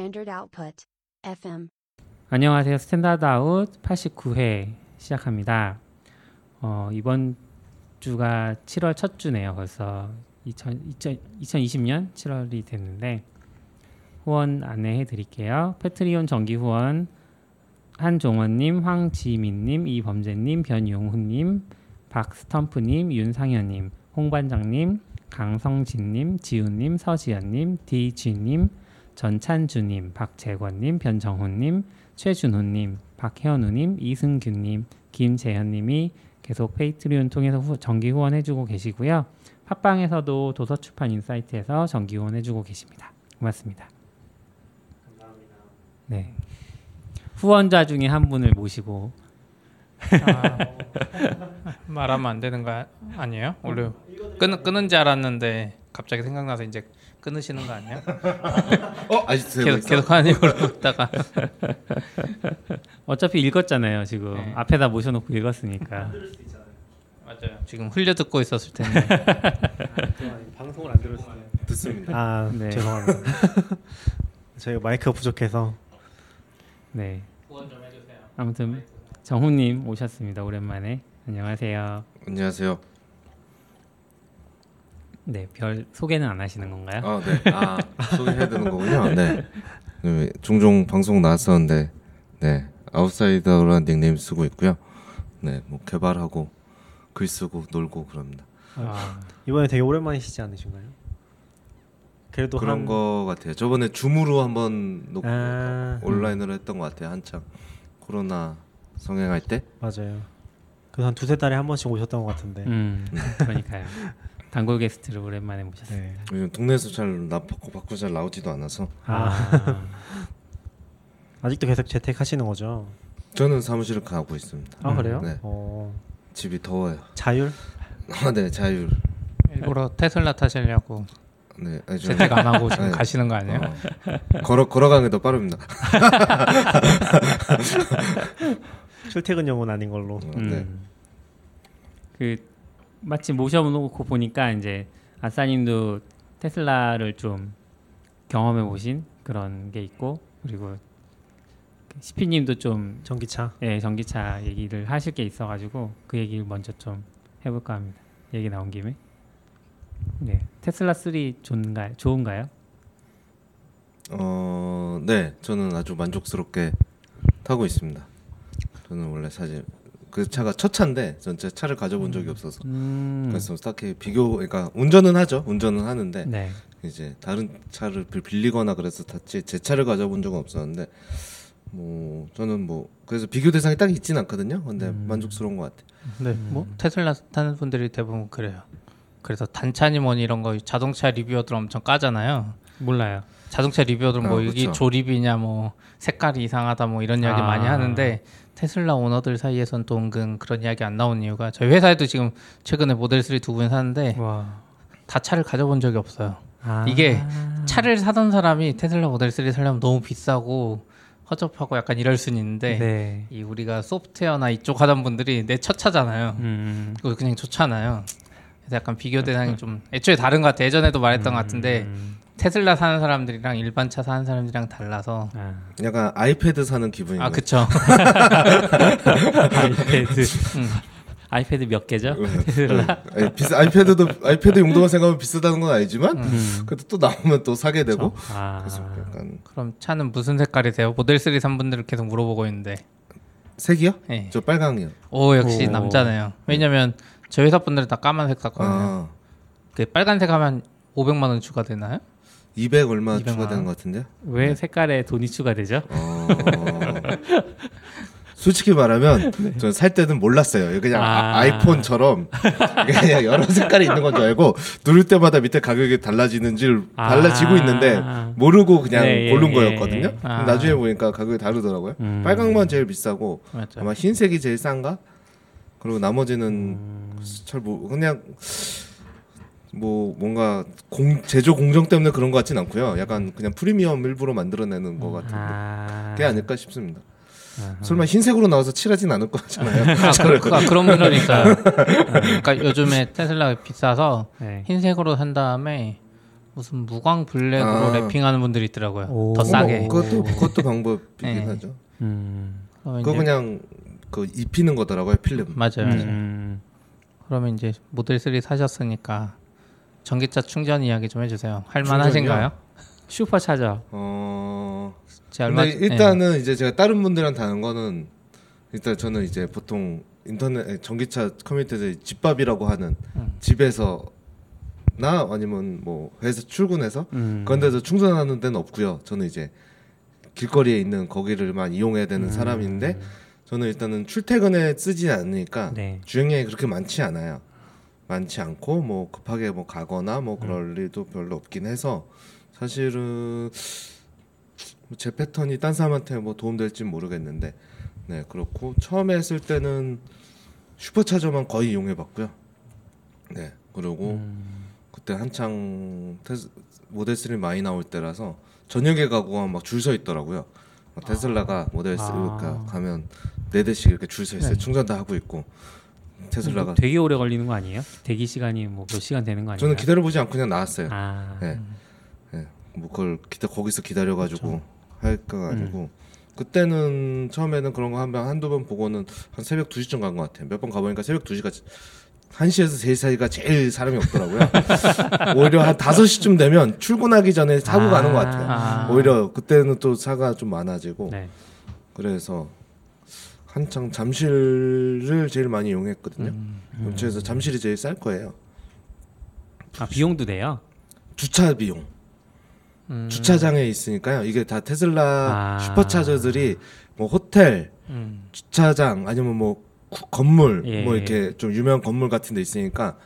Standard Output. FM. 안녕하세요. Standard Out 89회 시작합니다. 어, 이번 주가 7월 첫 주네요. 벌써 2000, 2020년 7월이 됐는데 후원 안내해 드릴게요. Patreon 정기 후원 한종원님, 황지민님, 이범재님, 변용훈님, 박스텀프님, 윤상현님, 홍반장님, 강성진님, 지훈님, 서지연님, 디쥐님, 전찬주님, 박재권님, 변정훈님, 최준호님, 박혜원우님, 이승규님, 김재현님이 계속 Patreon 통해서 후, 정기 후원해주고 계시고요. 팟빵에서도 도서출판 인사이트에서 정기 후원해주고 계십니다. 고맙습니다. 감사합니다. 네. 후원자 중에 한 분을 모시고 아, 말하면 안 되는 거 아니에요? 원래 끊 끊은 줄 알았는데 갑자기 생각나서 이제 끊으시는 거 아니야? 어 아직 계속 계속 하는 걸로 있다가 어차피 읽었잖아요. 지금 네. 앞에다 모셔놓고 읽었으니까. 맞아요. 지금 흘려 듣고 있었을 텐데 방송을 안 들었어요. 듣습니다. 아 네. 죄송합니다. 저희가 마이크가 부족해서 네. 후원 좀 해주세요. 아무튼 정훈님 오셨습니다. 오랜만에 안녕하세요. 안녕하세요. 네, 별 소개는 안 하시는 건가요? 아 네. 아 소개해야 되는 거군요. 네. 네, 종종 방송 나왔었는데 네 아웃사이더라는 닉네임 쓰고 있고요. 네, 뭐 개발하고 글 쓰고 놀고 그럽니다. 아, 이번에 되게 오랜만이시지 않으신가요? 그래도 그런 한... 거 같아요. 저번에 줌으로 한번 놓고 아, 온라인으로 했던 것 같아요. 한창 코로나 성행할 때. 맞아요. 그래서 한 두세 달에 한 번씩 오셨던 것 같은데. 음, 그러니까요. 단골 게스트를 오랜만에 모셨어요. 네. 요즘 동네에서 잘 나, 밖으로 밖으로 잘 나오지도 않아서 아, 아직도 계속 재택하시는 거죠? 저는 사무실을 가고 있습니다. 아 그래요? 네, 어, 집이 더워요. 자율? 아, 네, 자율. 일부러 테슬라 타시려고 네, 아니, 좀- 재택 안 하고 지금 네. 가시는 거 아니에요? 어, 걸어 걸어가는 게 더 빠릅니다. 출퇴근용은 아닌 걸로. 어, 음. 네. 그 마침 모셔놓고 보니까 이제 아싸님도 테슬라를 좀 경험해 보신 그런 게 있고 그리고 시피님도 좀 전기차. 예, 전기차 얘기를 하실 게 있어가지고 그 얘기를 먼저 좀 해볼까 합니다. 얘기 나온 김에. 네, 테슬라 3 좋은가요? 좋은가요? 어, 네, 저는 아주 만족스럽게 타고 있습니다. 저는 원래 사실 그 차가 첫 차인데 전제 차를 가져본 적이 없어서 음, 그래서 딱히 비교, 그러니까 운전은 하죠, 운전은 하는데 네, 이제 다른 차를 빌- 빌리거나 그래서 탔지 제 차를 가져본 적은 없었는데 뭐 저는 뭐 그래서 비교 대상이 딱 있진 않거든요. 근데 음. 만족스러운 것 같아요. 네, 뭐 테슬라 타는 분들이 대부분 그래요. 그래서 단차니 뭐니 이런 거 자동차 리뷰어들 엄청 까잖아요. 몰라요. 자동차 리뷰어들 뭐 아, 이게 그쵸. 조립이냐 뭐 색깔이 이상하다 뭐 이런 이야기 아. 많이 하는데 테슬라 오너들 사이에선 또 은근 그런 이야기 안 나오는 이유가 저희 회사에도 지금 최근에 모델 3 두 분 사는데 와, 다 차를 가져본 적이 없어요. 아, 이게 차를 사던 사람이 테슬라 모델 3 사려면 너무 비싸고 허접하고 약간 이럴 수는 있는데 네, 이 우리가 소프트웨어나 이쪽 하던 분들이 내 첫 차잖아요. 음, 그거 그냥 좋잖아요. 그래서 약간 비교 대상이 좀 애초에 다른 것 같아. 예전에도 말했던 것 같은데 음, 테슬라 사는 사람들이랑 일반 차 사는 사람들이랑 달라서 아, 약간 아이패드 사는 기분인 아. 그쵸. 아이패드, 음. 아이패드 몇 개죠? 음. 테슬라. 네, 비싸 아이패드도 아이패드 용도만 생각하면 비싸다는 건 아니지만 음, 그래도 또 나오면 또 사게 되고 아, 그래서 약간 그럼 차는 무슨 색깔이세요? 모델 3 산 분들을 계속 물어보고 있는데. 색이요? 예. 저 빨강이요. 오 역시 오. 남자네요. 왜냐면 저희 회사 분들은 다 까만색 샀거든요. 아, 그 빨간색 하면 500만 원 추가되나요? 200 얼마 200만 추가되는 원. 것 같은데요. 왜 색깔에 돈이 추가되죠? 어... 솔직히 말하면 저는 살 때는 몰랐어요. 그냥 아. 아. 이폰처럼 그냥 여러 색깔이 있는 건 줄 알고 누를 때마다 밑에 가격이 달라지는지 아. 달라지고 있는데 모르고 그냥 네, 예, 고른 예, 거였거든요. 예. 아. 나중에 보니까 가격이 다르더라고요. 음. 빨강만 제일 비싸고 맞죠. 아마 흰색이 제일 싼가? 그리고 나머지는 음. 잘 모, 그냥 뭐 뭔가 공, 제조 공정 때문에 그런 것 같진 않고요. 약간 그냥 프리미엄 일부러 만들어내는 것 같은 아, 게 아닐까 싶습니다. 아하. 설마 흰색으로 나와서 칠하진 않을 거잖아요. 아, 그, 아, 그런 분들 있어요. 그러니까 요즘에 테슬라가 비싸서 네. 흰색으로 산 다음에 무슨 무광 블랙으로 아. 랩핑하는 분들이 있더라고요. 오. 더 싸게. 어, 그것도 그것도 방법이긴 네. 하죠. 음. 그러면 그거 그냥 그 입히는 거더라고요 필름. 맞아요. 맞아요. 음. 그러면 이제 모델 3 사셨으니까 전기차 충전 이야기 좀 해주세요. 할만하신가요? 슈퍼차저. 어. 제 얼마 근데 일단은 이제 제가 다른 분들이랑 다른 거는 일단 저는 이제 보통 인터넷 에, 전기차 커뮤니티에서 집밥이라고 하는 음. 집에서 나 아니면 뭐 회사 출근해서 음. 그런 데서 충전하는 데는 없고요. 저는 이제 길거리에 있는 거기를만 이용해야 되는 음. 사람인데 저는 일단은 출퇴근에 쓰지 않으니까 네. 주행량이 그렇게 많지 않아요. 많지 않고 뭐 급하게 뭐 가거나 뭐 그럴 일도 별로 없긴 해서 사실은 제 패턴이 딴 사람한테 뭐 도움될지 모르겠는데 네 그렇고 처음에 했을 때는 슈퍼차저만 거의 이용해봤고요. 네 그리고 음. 그때 한창 테스, 모델 3 많이 나올 때라서 저녁에 가고 막 줄 서 있더라고요. 막 테슬라가 모델 3 아. 가 가면 네 대씩 이렇게 줄 서 있어요. 네. 충전 다 하고 있고 테슬라가 되게 오래 걸리는 거 아니에요? 대기 시간이 뭐 몇 시간 되는 거 아니에요? 저는 기다려 보지 않고 그냥 나왔어요. 아. 네. 네. 뭐 그걸 기다 거기서 기다려 가지고 그렇죠. 할까 가지고 그때는 처음에는 그런 거 한 번 한두 번 보고는 한 새벽 2 시쯤 간 것 같아요. 몇 번 가보니까 새벽 2 시가 1시에서 3시 사이가 제일 사람이 없더라고요. 오히려 한 5시쯤 되면 출근하기 전에 사고 아. 가는 것 같아요. 아. 오히려 그때는 또 차가 좀 많아지고 네. 그래서 한창 잠실을 제일 많이 이용했거든요. 음. 그래서 잠실이 제일 쌀 거예요. 아 비용도 돼요? 주차 비용. 음. 주차장에 있으니까요. 이게 다 테슬라 아. 슈퍼차저들이 뭐 호텔, 음. 주차장 아니면 뭐 구- 건물 예. 뭐 이렇게 좀 유명한 건물 같은 데 있으니까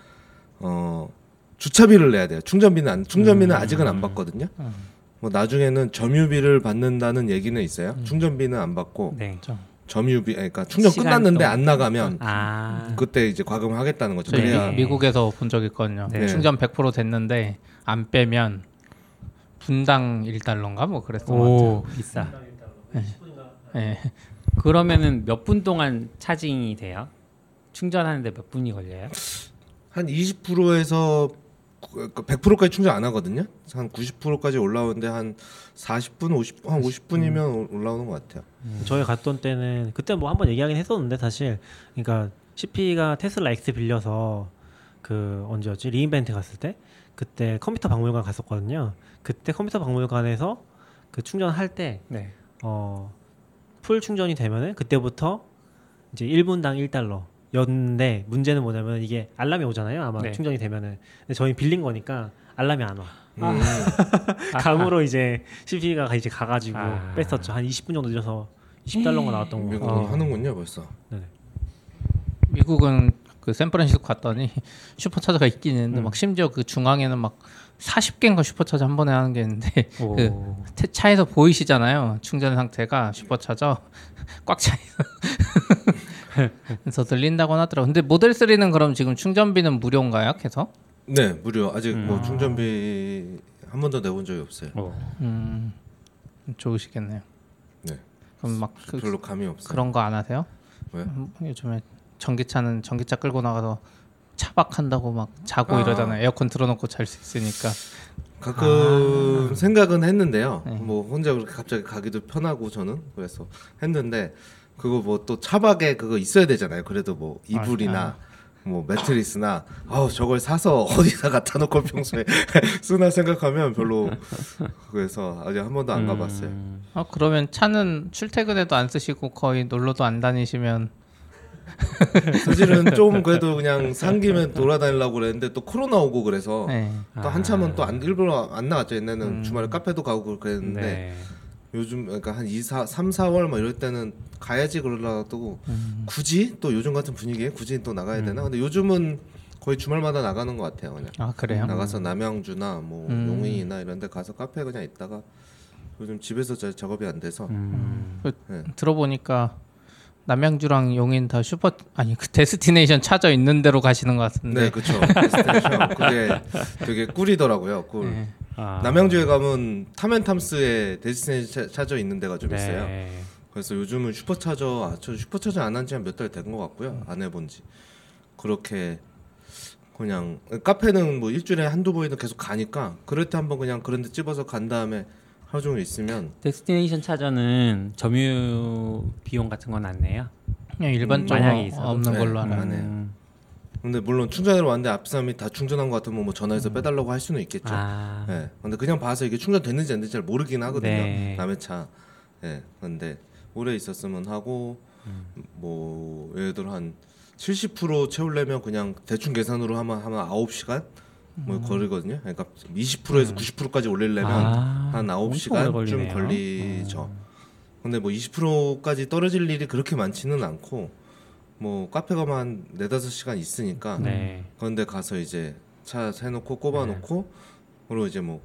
어 주차비를 내야 돼요. 충전비는 안 충전비는 음. 아직은 안 받거든요. 음. 뭐 나중에는 점유비를 받는다는 얘기는 있어요. 음. 충전비는 안 받고 네. 점유비 그러니까 충전 끝났는데. 안 나가면 아. 그때 이제 과금을 하겠다는 거죠. 저희 그래야 미, 미국에서 본 적 있거든요. 네. 충전 100% 됐는데 안 빼면 분당 1달러인가 뭐 그랬던 것오 비싸. 같아요. 네. 그러면은 몇 분 동안 차징이 돼요? 충전하는데 몇 분이 걸려요? 한 20%에서 100%까지 충전 안 하거든요. 한 90%까지 올라오는데 한 40분, 50, 한 50분이면 올라오는 것 같아요. 저희 갔던 때는 그때 뭐 한번 얘기하긴 했었는데 사실 그러니까 CP가 테슬라 X 빌려서 그 언제였지 re:Invent 갔을 때 그때 컴퓨터 박물관 갔었거든요. 그때 컴퓨터 박물관에서 그 충전할 때 네. 어, 풀 충전이 되면은 그때부터 이제 1분당 1달러 였는데 문제는 뭐냐면 이게 알람이 오잖아요. 아마 네. 충전이 되면은. 근데 저희 빌린 거니까 알람이 안 와. 음, 감으로 이제 CP가 이제 가가지고 아. 뺐었죠. 한 20분 정도 늦어서 20달러가 나왔던 거. 미국은 어. 하는군요, 벌써. 미국은 그 샌프란시스코 갔더니 슈퍼차저가 있긴 있는데 음. 막 심지어 그 중앙에는 막 40개인가 슈퍼차저 한 번에 하는 게 있는데 오. 그 태- 차에서 보이시잖아요. 충전 상태가 슈퍼차저 꽉 차 있어. 그래서 들린다고 하더라고. 근데 모델 3는 그럼 지금 충전비는 무료인가요? 계속? 네, 무료. 아직 뭐 음. 충전비 한 번도 내본 적이 없어요. 오. 음, 좋으시겠네요. 네. 그럼 막 그, 별로 감이 없어요. 그런 거 안 하세요? 왜요? 음, 요즘에 전기차는 전기차 끌고 나가서 차박한다고 막 자고 아. 이러잖아요. 에어컨 틀어놓고 잘 수 있으니까. 가끔 생각은 했는데요. 네. 뭐 혼자 그렇게 갑자기 가기도 편하고 저는 그래서 했는데 그거 뭐 또 차박에 그거 있어야 되잖아요. 그래도 뭐 이불이나 아. 뭐 매트리스나 아우 저걸 사서 어디다 갖다 놓고 평소에 쓰나 생각하면 별로 그래서 아직 한 번도 안 가봤어요. 음. 아 그러면 차는 출퇴근에도 안 쓰시고 거의 놀러도 안 다니시면 사실은 좀 그래도 그냥 산 김에 돌아다니려고 그랬는데 또 코로나 오고 그래서 네. 또 한참은 또안 일부러 안 나갔죠. 옛날에는 음. 주말에 카페도 가고 그랬는데 네. 요즘 그러니까 한 2, 4, 3, 4월 막 이럴 때는 가야지 그러려고 음. 굳이 또 요즘 같은 분위기에 굳이 또 나가야 음. 되나? 근데 요즘은 거의 주말마다 나가는 것 같아요. 그냥 아 그래요? 나가서 남양주나 뭐 음. 용인이나 이런 데 가서 카페 그냥 있다가 요즘 집에서 잘 작업이 안 돼서 음. 네. 들어보니까 남양주랑 용인 다 슈퍼 아니 그 destination charger 있는 대로 가시는 것 같은데. 네, 그렇죠. destination. 그게 되게 꿀이더라고요. 꿀. 네. 아. 남양주에 가면 탐앤탐스에 destination charger 있는 데가 좀 네. 있어요. 그래서 요즘은 슈퍼차저 아, 저 슈퍼차저 안 한 지 한 몇 달 된 것 같고요. 안 해본 지 그렇게 그냥 카페는 뭐 일주일에 한두 번이든 계속 가니까 그럴 때 한번 그냥 그런 데 찝어서 간 다음에 하루 종일 있으면 데스티네이션 차저는 점유 비용 같은 건 안 내요. 그냥 일반적으로 만약에 있어도. 없는 네. 걸로 알아요. 안 해요. 음. 근데 물론 충전하러 왔는데 앞 사람이 다 충전한 것 같으면 뭐 전화해서 음. 빼달라고 할 수는 있겠죠. 아, 예. 근데 그냥 봐서 이게 충전됐는지 안 됐는지 잘 모르긴 하거든요. 네. 남의 차. 예. 근데 오래 있었으면 하고 음. 뭐 예를 들어 한 70% 채우려면 그냥 대충 계산으로 하면 하면 9시간 뭐 거리거든요. 그러니까 20%에서 90%까지 올리려면 음. 아, 한 엄청 오래 9시간쯤 걸리네요. 음. 걸리죠. 근데 뭐 20%까지 떨어질 일이 그렇게 많지는 않고 뭐 카페 가면 한 4, 5시간 있으니까 네. 그런데 가서 이제 차 해놓고 꼽아놓고 그리고 이제 뭐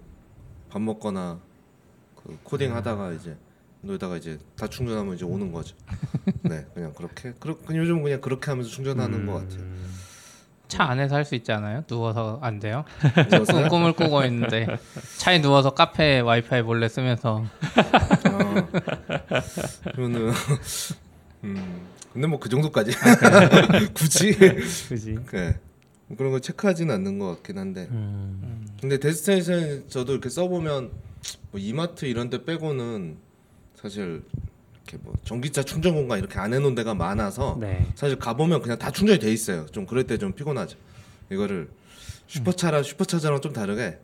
밥 먹거나 그 코딩 하다가 이제 놀다가 이제 다 충전하면 이제 오는 거죠. 네, 그냥 그렇게. 그렇 요즘 그냥 그렇게 하면서 충전하는 것 같아요. 음. 차 안에서 할 수 있지 않아요? 누워서 안 돼요? 꿈을 꾸고 있는데 차에 누워서 카페 와이파이 몰래 쓰면서 아, 그러면은 음 근데 뭐 그 정도까지 굳이 그지. 네. 그런 거 체크하지는 않는 것 같긴 한데 음. 근데 destination 저도 이렇게 써보면 뭐 이마트 이런 데 빼고는 사실 이렇게 뭐 전기차 충전 공간 이렇게 안 해놓은 데가 많아서 네. 사실 가보면 그냥 다 충전이 돼 있어요. 좀 그럴 때 좀 피곤하죠. 이거를 슈퍼차랑 supercharger랑 좀 다르게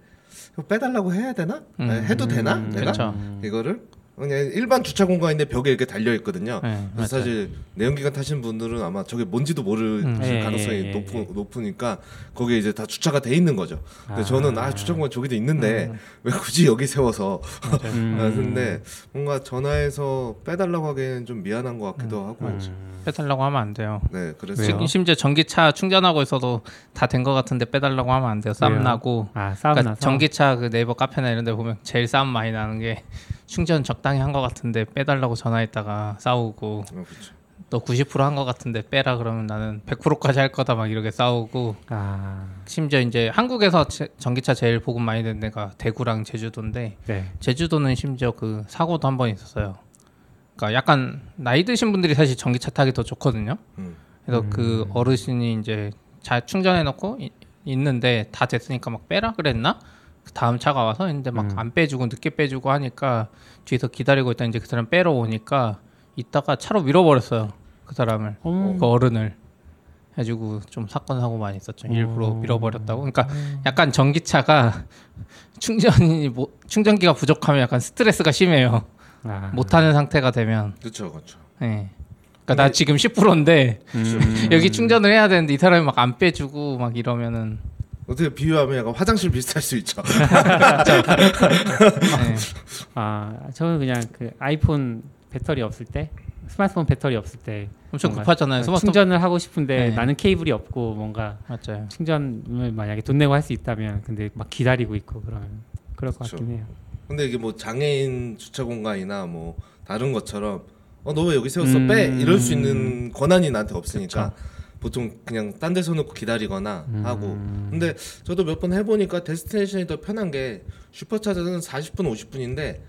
빼달라고 해야 되나? 음. 해도 되나? 내가 그렇죠. 이거를 그냥 일반 주차 공간인데 벽에 이렇게 달려 있거든요. 네, 맞아요. 그래서 사실 내연기관 타신 분들은 아마 저게 뭔지도 모르실 음. 예, 가능성이 예, 예, 높, 예. 높으니까 거기에 이제 다 주차가 돼 있는 거죠. 근데 아. 저는 아 주차 공간 저기도 있는데 음. 왜 굳이 여기 세워서 음. 아, 근데 뭔가 전화해서 빼달라고 하기에는 좀 미안한 것 같기도 하고 음. 빼달라고 하면 안 돼요. 네 그래서 왜요? 심- 심지어 전기차 충전하고 있어도 다 된 것 같은데 빼달라고 하면 안 돼요. 싸움 왜요? 나고. 아 싸움 그러니까. 전기차 그 네이버 카페나 이런 데 보면 제일 싸움 많이 나는 게 충전 적당히 한 것 같은데 빼달라고 전화했다가 싸우고 어, 그렇죠. 또 90%한 것 같은데 빼라 그러면 나는 100%까지 할 거다 막 이렇게 싸우고 아 심지어 이제 한국에서 제- 전기차 제일 보급 많이 된 데가 대구랑 제주도인데 네. 제주도는 심지어 그 사고도 한 번 있었어요. 그러니까 약간 나이 드신 분들이 사실 전기차 타기 더 좋거든요. 음. 그래서 음. 그 어르신이 이제 잘 충전해 놓고 이- 있는데 다 됐으니까 막 빼라 그랬나? 그 다음 차가 와서 근데 막 음. 안 빼주고 늦게 빼주고 하니까 뒤에서 기다리고 있다 이제 그 사람 빼러 오니까 이따가 차로 밀어버렸어요 그 사람을 어머. 그 어른을 해가지고 좀 사건 사고 많이 있었죠 일부러 어. 밀어버렸다고 그러니까 약간 전기차가 충전이 뭐, 충전기가 부족하면 약간 스트레스가 심해요 아. 못하는 상태가 되면 그렇죠 그렇죠. 예. 그러니까 나 지금 10%인데 음. 여기 충전을 해야 되는데 이 사람이 막 안 빼주고 막 이러면은 어떻게 비유하면 약간 화장실 비슷할 수 있죠. 네. 아 저는 그냥 그 아이폰 배터리 없을 때 스마트폰 배터리 없을 때 엄청 급하잖아요. 스마트폰 충전을 하고 싶은데 네. 나는 케이블이 없고 뭔가 맞아요. 충전을 만약에 돈 내고 할 수 있다면 근데 막 기다리고 있고 그러면 그럴 것 그쵸. 같긴 해요. 근데 이게 뭐 장애인 주차 공간이나 뭐 다른 것처럼 어 너 왜 여기 세웠어 음. 빼 이럴 수 있는 권한이 나한테 없으니까 보통 그냥 딴 데서 놓고 기다리거나 음. 하고 근데 저도 몇 번 해보니까 데스티네이션이 더 편한 게 슈퍼차저는 40분 50분인데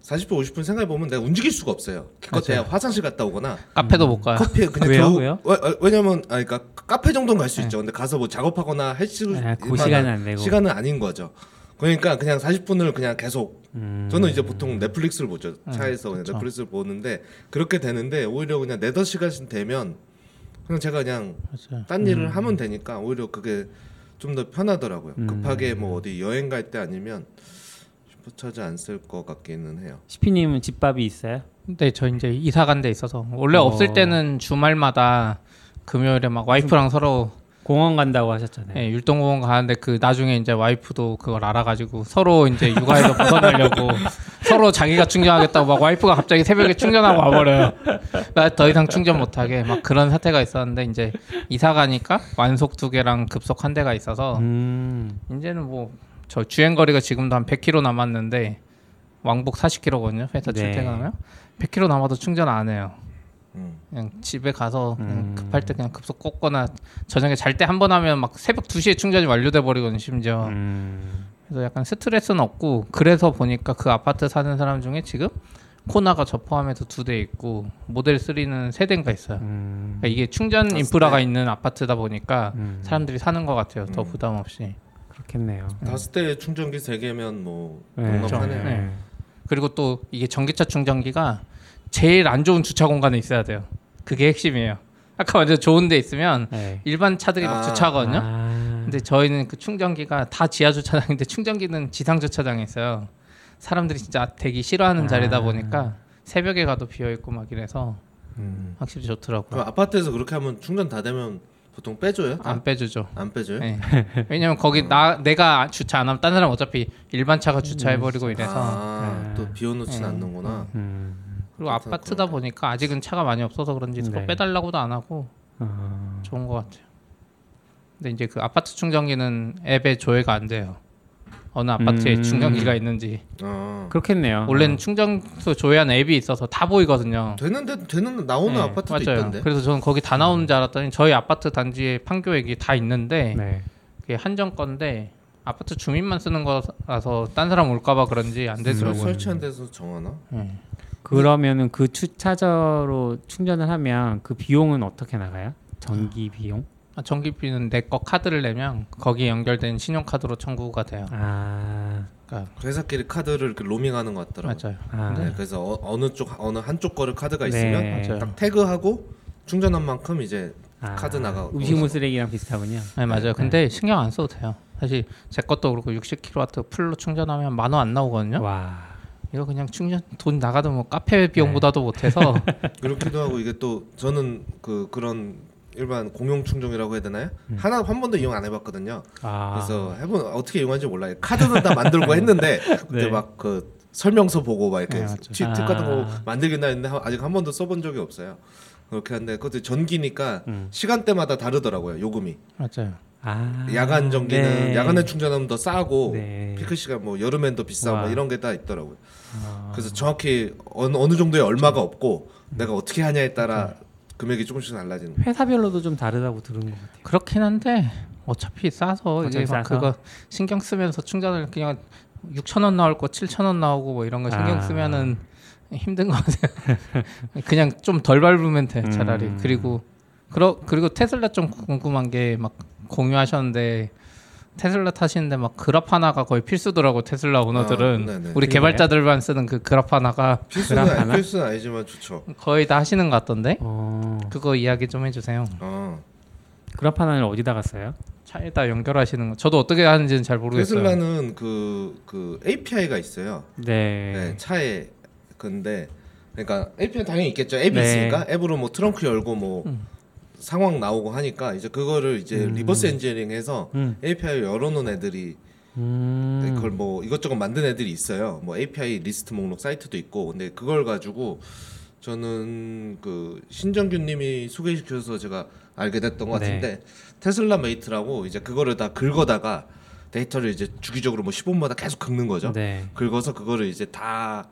40분 50분 생각해 보면 내가 움직일 수가 없어요. 기껏해야 맞아요. 화장실 갔다 오거나 카페도 못 가요. 커피에 그냥 왜요? 겨우 왜요? 왜, 왜- 왜냐면 아 그러니까 카페 정도는 갈 수 있죠. 근데 가서 뭐 작업하거나 할 수 아, 그 시간은 안 되고. 시간은 아닌 거죠. 그러니까 그냥 40분을 그냥 계속 음. 저는 이제 보통 넷플릭스를 보죠. 음, 차에서 그냥 그쵸. 넷플릭스를 보는데 그렇게 되는데 오히려 그냥 네다섯 시간씩 되면 그냥 제가 그냥 맞아요. 딴 일을 하면 되니까 오히려 그게 좀 더 편하더라고요. 음. 급하게 뭐 어디 여행 갈 때 아니면 슈퍼차저 안쓸 것 같기는 해요. 시피님은 집밥이 있어요? 근데 저 이제 이사 간 데 있어서 원래 어. 없을 때는 주말마다 금요일에 막 와이프랑 서로 공원 간다고 하셨잖아요. 예, 율동공원 가는데 그 나중에 이제 와이프도 그걸 알아가지고 서로 이제 육아에서 벗어나려고 서로 자기가 충전하겠다고 막 와이프가 갑자기 새벽에 충전하고 와버려요. 나 더 이상 충전 못하게 막 그런 사태가 있었는데 이제 이사 가니까 완속 두 개랑 급속 한 대가 있어서 음. 이제는 뭐 저 주행 거리가 지금도 한 100km 남았는데 왕복 40km거든요. 회사 네. 출퇴근하면 100km 남아도 충전 안 해요. 음. 그냥 집에 가서 그냥 음. 급할 때 그냥 급속 꽂거나 저녁에 잘 때 한 번 하면 막 새벽 2시에 충전이 완료돼 버리거든요. 심지어. 음. 그래서 약간 스트레스는 없고 그래서 보니까 그 아파트 사는 사람 중에 지금 코나가 저 포함해서 두 대 있고 모델 3는 세 대인가 있어요. 음. 그러니까 이게 충전 다섯 인프라가 대. 있는 아파트다 보니까 음. 사람들이 사는 것 같아요. 더 음. 부담 없이. 그렇겠네요. 다섯 대 충전기 세 개면 뭐 네. 넉넉하네요. 네. 그리고 또 이게 전기차 충전기가 제일 안 좋은 주차 공간에 있어야 돼요. 그게 핵심이에요. 아까 완전 좋은 데 있으면 네. 일반 차들이 막 아. 주차하거든요. 아. 근데 저희는 그 충전기가 다 지하 주차장인데 충전기는 지상 주차장에 있어요. 사람들이 진짜 되기 싫어하는 아. 자리다 보니까 새벽에 가도 비어 있고 막 이래서 음. 확실히 좋더라고요. 아파트에서 그렇게 하면 충전 다 되면 보통 빼줘요? 다? 안 빼주죠. 안 빼줘요? 네. 왜냐면 거기 나 내가 주차 안 하면 딴 사람 어차피 일반 차가 주차해 버리고 이래서 아, 네. 또 비워놓진 네. 않는구나. 음. 그리고 아파트다 것 보니까 아직은 차가 많이 없어서 그런지 네. 빼달라고도 안 하고 어. 좋은 것 같아요. 근데 이제 그 아파트 충전기는 앱에 조회가 안 돼요. 어느 아파트에 음. 충전기가 있는지 아, 그렇겠네요. 원래는 충전소 조회하는 앱이 있어서 다 보이거든요. 되는데 되는 나오는 네, 아파트도 맞아요. 있던데. 그래서 저는 거기 다 나오는 줄 알았더니 저희 아파트 단지에 판교액이 다 있는데 네. 그게 한정 건데 아파트 주민만 쓰는 거라서 딴 사람 올까봐 그런지 안 설- 되더라고요. 설치한 데서 정하나? 네. 그러면은 그 추차저로 충전을 하면 그 비용은 어떻게 나가요? 전기 비용? 아, 전기비는 내 거 카드를 내면 거기에 연결된 신용카드로 청구가 돼요. 아, 그러니까 회사끼리 카드를 이렇게 로밍하는 것 같더라고. 맞아요. 아, 네, 그래서 어, 느 쪽 어느 한쪽 거를 카드가 네. 있으면 맞아요. 딱 태그하고 충전한 만큼 이제 아, 카드 나가- 음식물 쓰레기랑 비슷하군요. 네 맞아요. 네. 근데 신경 안 써도 돼요. 사실 제 것도 그렇고 60kW 풀로 충전하면 만 원 안 나오거든요. 와, 이거 그냥 충전 돈 나가도 뭐 카페 비용보다도 못해서 그렇기도 하고 이게 또 저는 그 그런 일반 공용 충전이라고 해야 되나요? 음. 하나 한 번도 이용 안 해봤거든요. 아, 그래서 해본 어떻게 이용하는지 몰라요. 카드는 다 만들고 했는데 그때 네. 막그 설명서 보고 막 이렇게 네. 팁, 팁 같은 거 아. 만들긴 했는데 하- 아직 한 번도 써본 적이 없어요. 그렇게 하는데 그것도 전기니까 음. 시간대마다 다르더라고요. 요금이 맞아요. 아, 야간 전기는 네. 야간에 충전하면 더 싸고 네. 피크 시간 뭐 여름엔 더 비싸고 와. 뭐 이런 게 다 있더라고요. 아, 그래서 정확히 어느, 어느 정도의 얼마가 없고 내가 어떻게 하냐에 따라 금액이 조금씩 달라지는. 거예요. 회사별로도 좀 다르다고 들은 것 같아요. 그렇긴 한데 어차피 싸서 이제 막 싸서? 그거 신경 쓰면서 충전을 그냥 6천 원 나올 거 7천 원 나오고 뭐 이런 거 신경 아. 쓰면은 힘든 거 같아요. 그냥 좀 덜 밟으면 돼 차라리. 음. 그리고 그러, 그리고 테슬라 좀 궁금한 게 막 공유하셨는데 테슬라 타시는데 막 Grafana가 거의 필수더라고 테슬라 아, 오너들은 아, 우리 네. 개발자들만 쓰는 그 Grafana가 필수는, Grafana? 필수는 아니지만 좋죠. 거의 다 하시는 것 같던데. 어... 그거 이야기 좀 해주세요. 아. 어. Grafana는 어디다가 써요? 차에다 연결하시는 거. 저도 어떻게 하는지는 잘 모르겠어요. 테슬라는 그그 그, 그 API가 있어요. 네. 네. 차에 근데 그러니까 API 당연히 있겠죠. 앱이 네. 있으니까 앱으로 뭐 트렁크 열고 뭐 음. 상황 나오고 하니까 이제 그거를 이제 음. reverse engineering해서 음. API 열어놓은 애들이 음. 그걸 뭐 이것저것 만든 애들이 있어요. 뭐 API 리스트 목록 사이트도 있고 근데 그걸 가지고 저는 그 신정규님이 소개시켜서 제가 알게 됐던 것 네. 같은데 TeslaMate라고 이제 그거를 다 긁어다가 데이터를 이제 주기적으로 뭐 10분마다 계속 긁는 거죠. 네. 긁어서 그거를 이제 다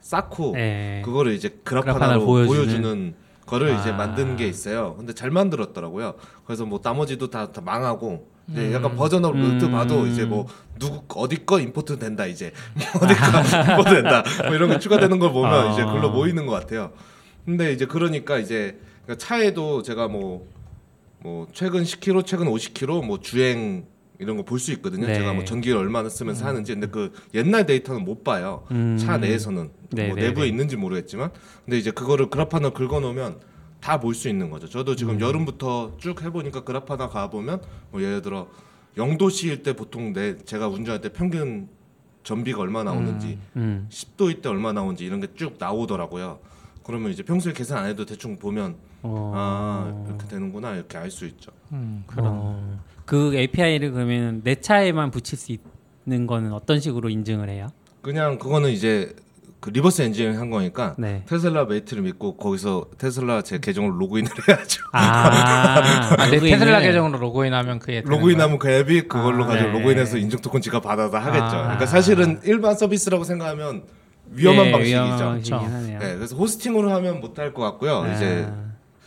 쌓고 네. 그거를 이제 Grafana로 보여주는, 보여주는 거를 이제 아. 만든 게 있어요. 근데 잘 만들었더라고요. 그래서 뭐 나머지도 다, 다 망하고 이제 음. 약간 version up 노트 음. 봐도 이제 뭐 누구 어디 거 import 된다 이제 뭐 어디 거 import 된다 뭐 이런 거 추가되는 걸 보면 아. 이제 글로 모이는 것 같아요. 근데 이제 그러니까 이제 그러니까 차에도 제가 뭐 뭐 최근 10km, 최근 50km 뭐 주행 이런 거 볼 수 있거든요. 네. 제가 뭐 전기를 얼마나 쓰면서 하는지. 근데 그 옛날 데이터는 못 봐요. 음. 차 내에서는 네, 뭐 네, 내부에 네. 있는지 모르겠지만 근데 이제 그거를 그래프 하나 긁어 놓으면 다 볼 수 있는 거죠. 저도 지금 음. 여름부터 쭉 해보니까 그래프 하나 가보면 뭐 예를 들어 영도시일 때 보통 내 제가 운전할 때 평균 전비가 얼마 나오는지 음. 10도일 때 얼마 나오는지 이런 게 쭉 나오더라고요. 그러면 이제 평소에 계산 안 해도 대충 보면 어. 아 이렇게 되는구나 이렇게 알 수 있죠. 음, 그런 어. 그 API를 그러면 내 차에만 붙일 수 있는 거는 어떤 식으로 인증을 해요? 그냥 그거는 이제 그 reverse engineering 한 거니까 네. TeslaMate를 믿고 거기서 테슬라 제 계정으로 로그인을 해야죠. 아, 아, 내 로그인을- 테슬라 계정으로 로그인하면 그게? 로그인하면 그 앱이 그걸로 아, 가지고 네. 로그인해서 인증 토큰 지가 받아서 하겠죠. 아. 그러니까 사실은 일반 서비스라고 생각하면 위험한 네, 방식이죠. 위험한. 네, 그래서 hosting으로 하면 못할 것 같고요. 아. 이제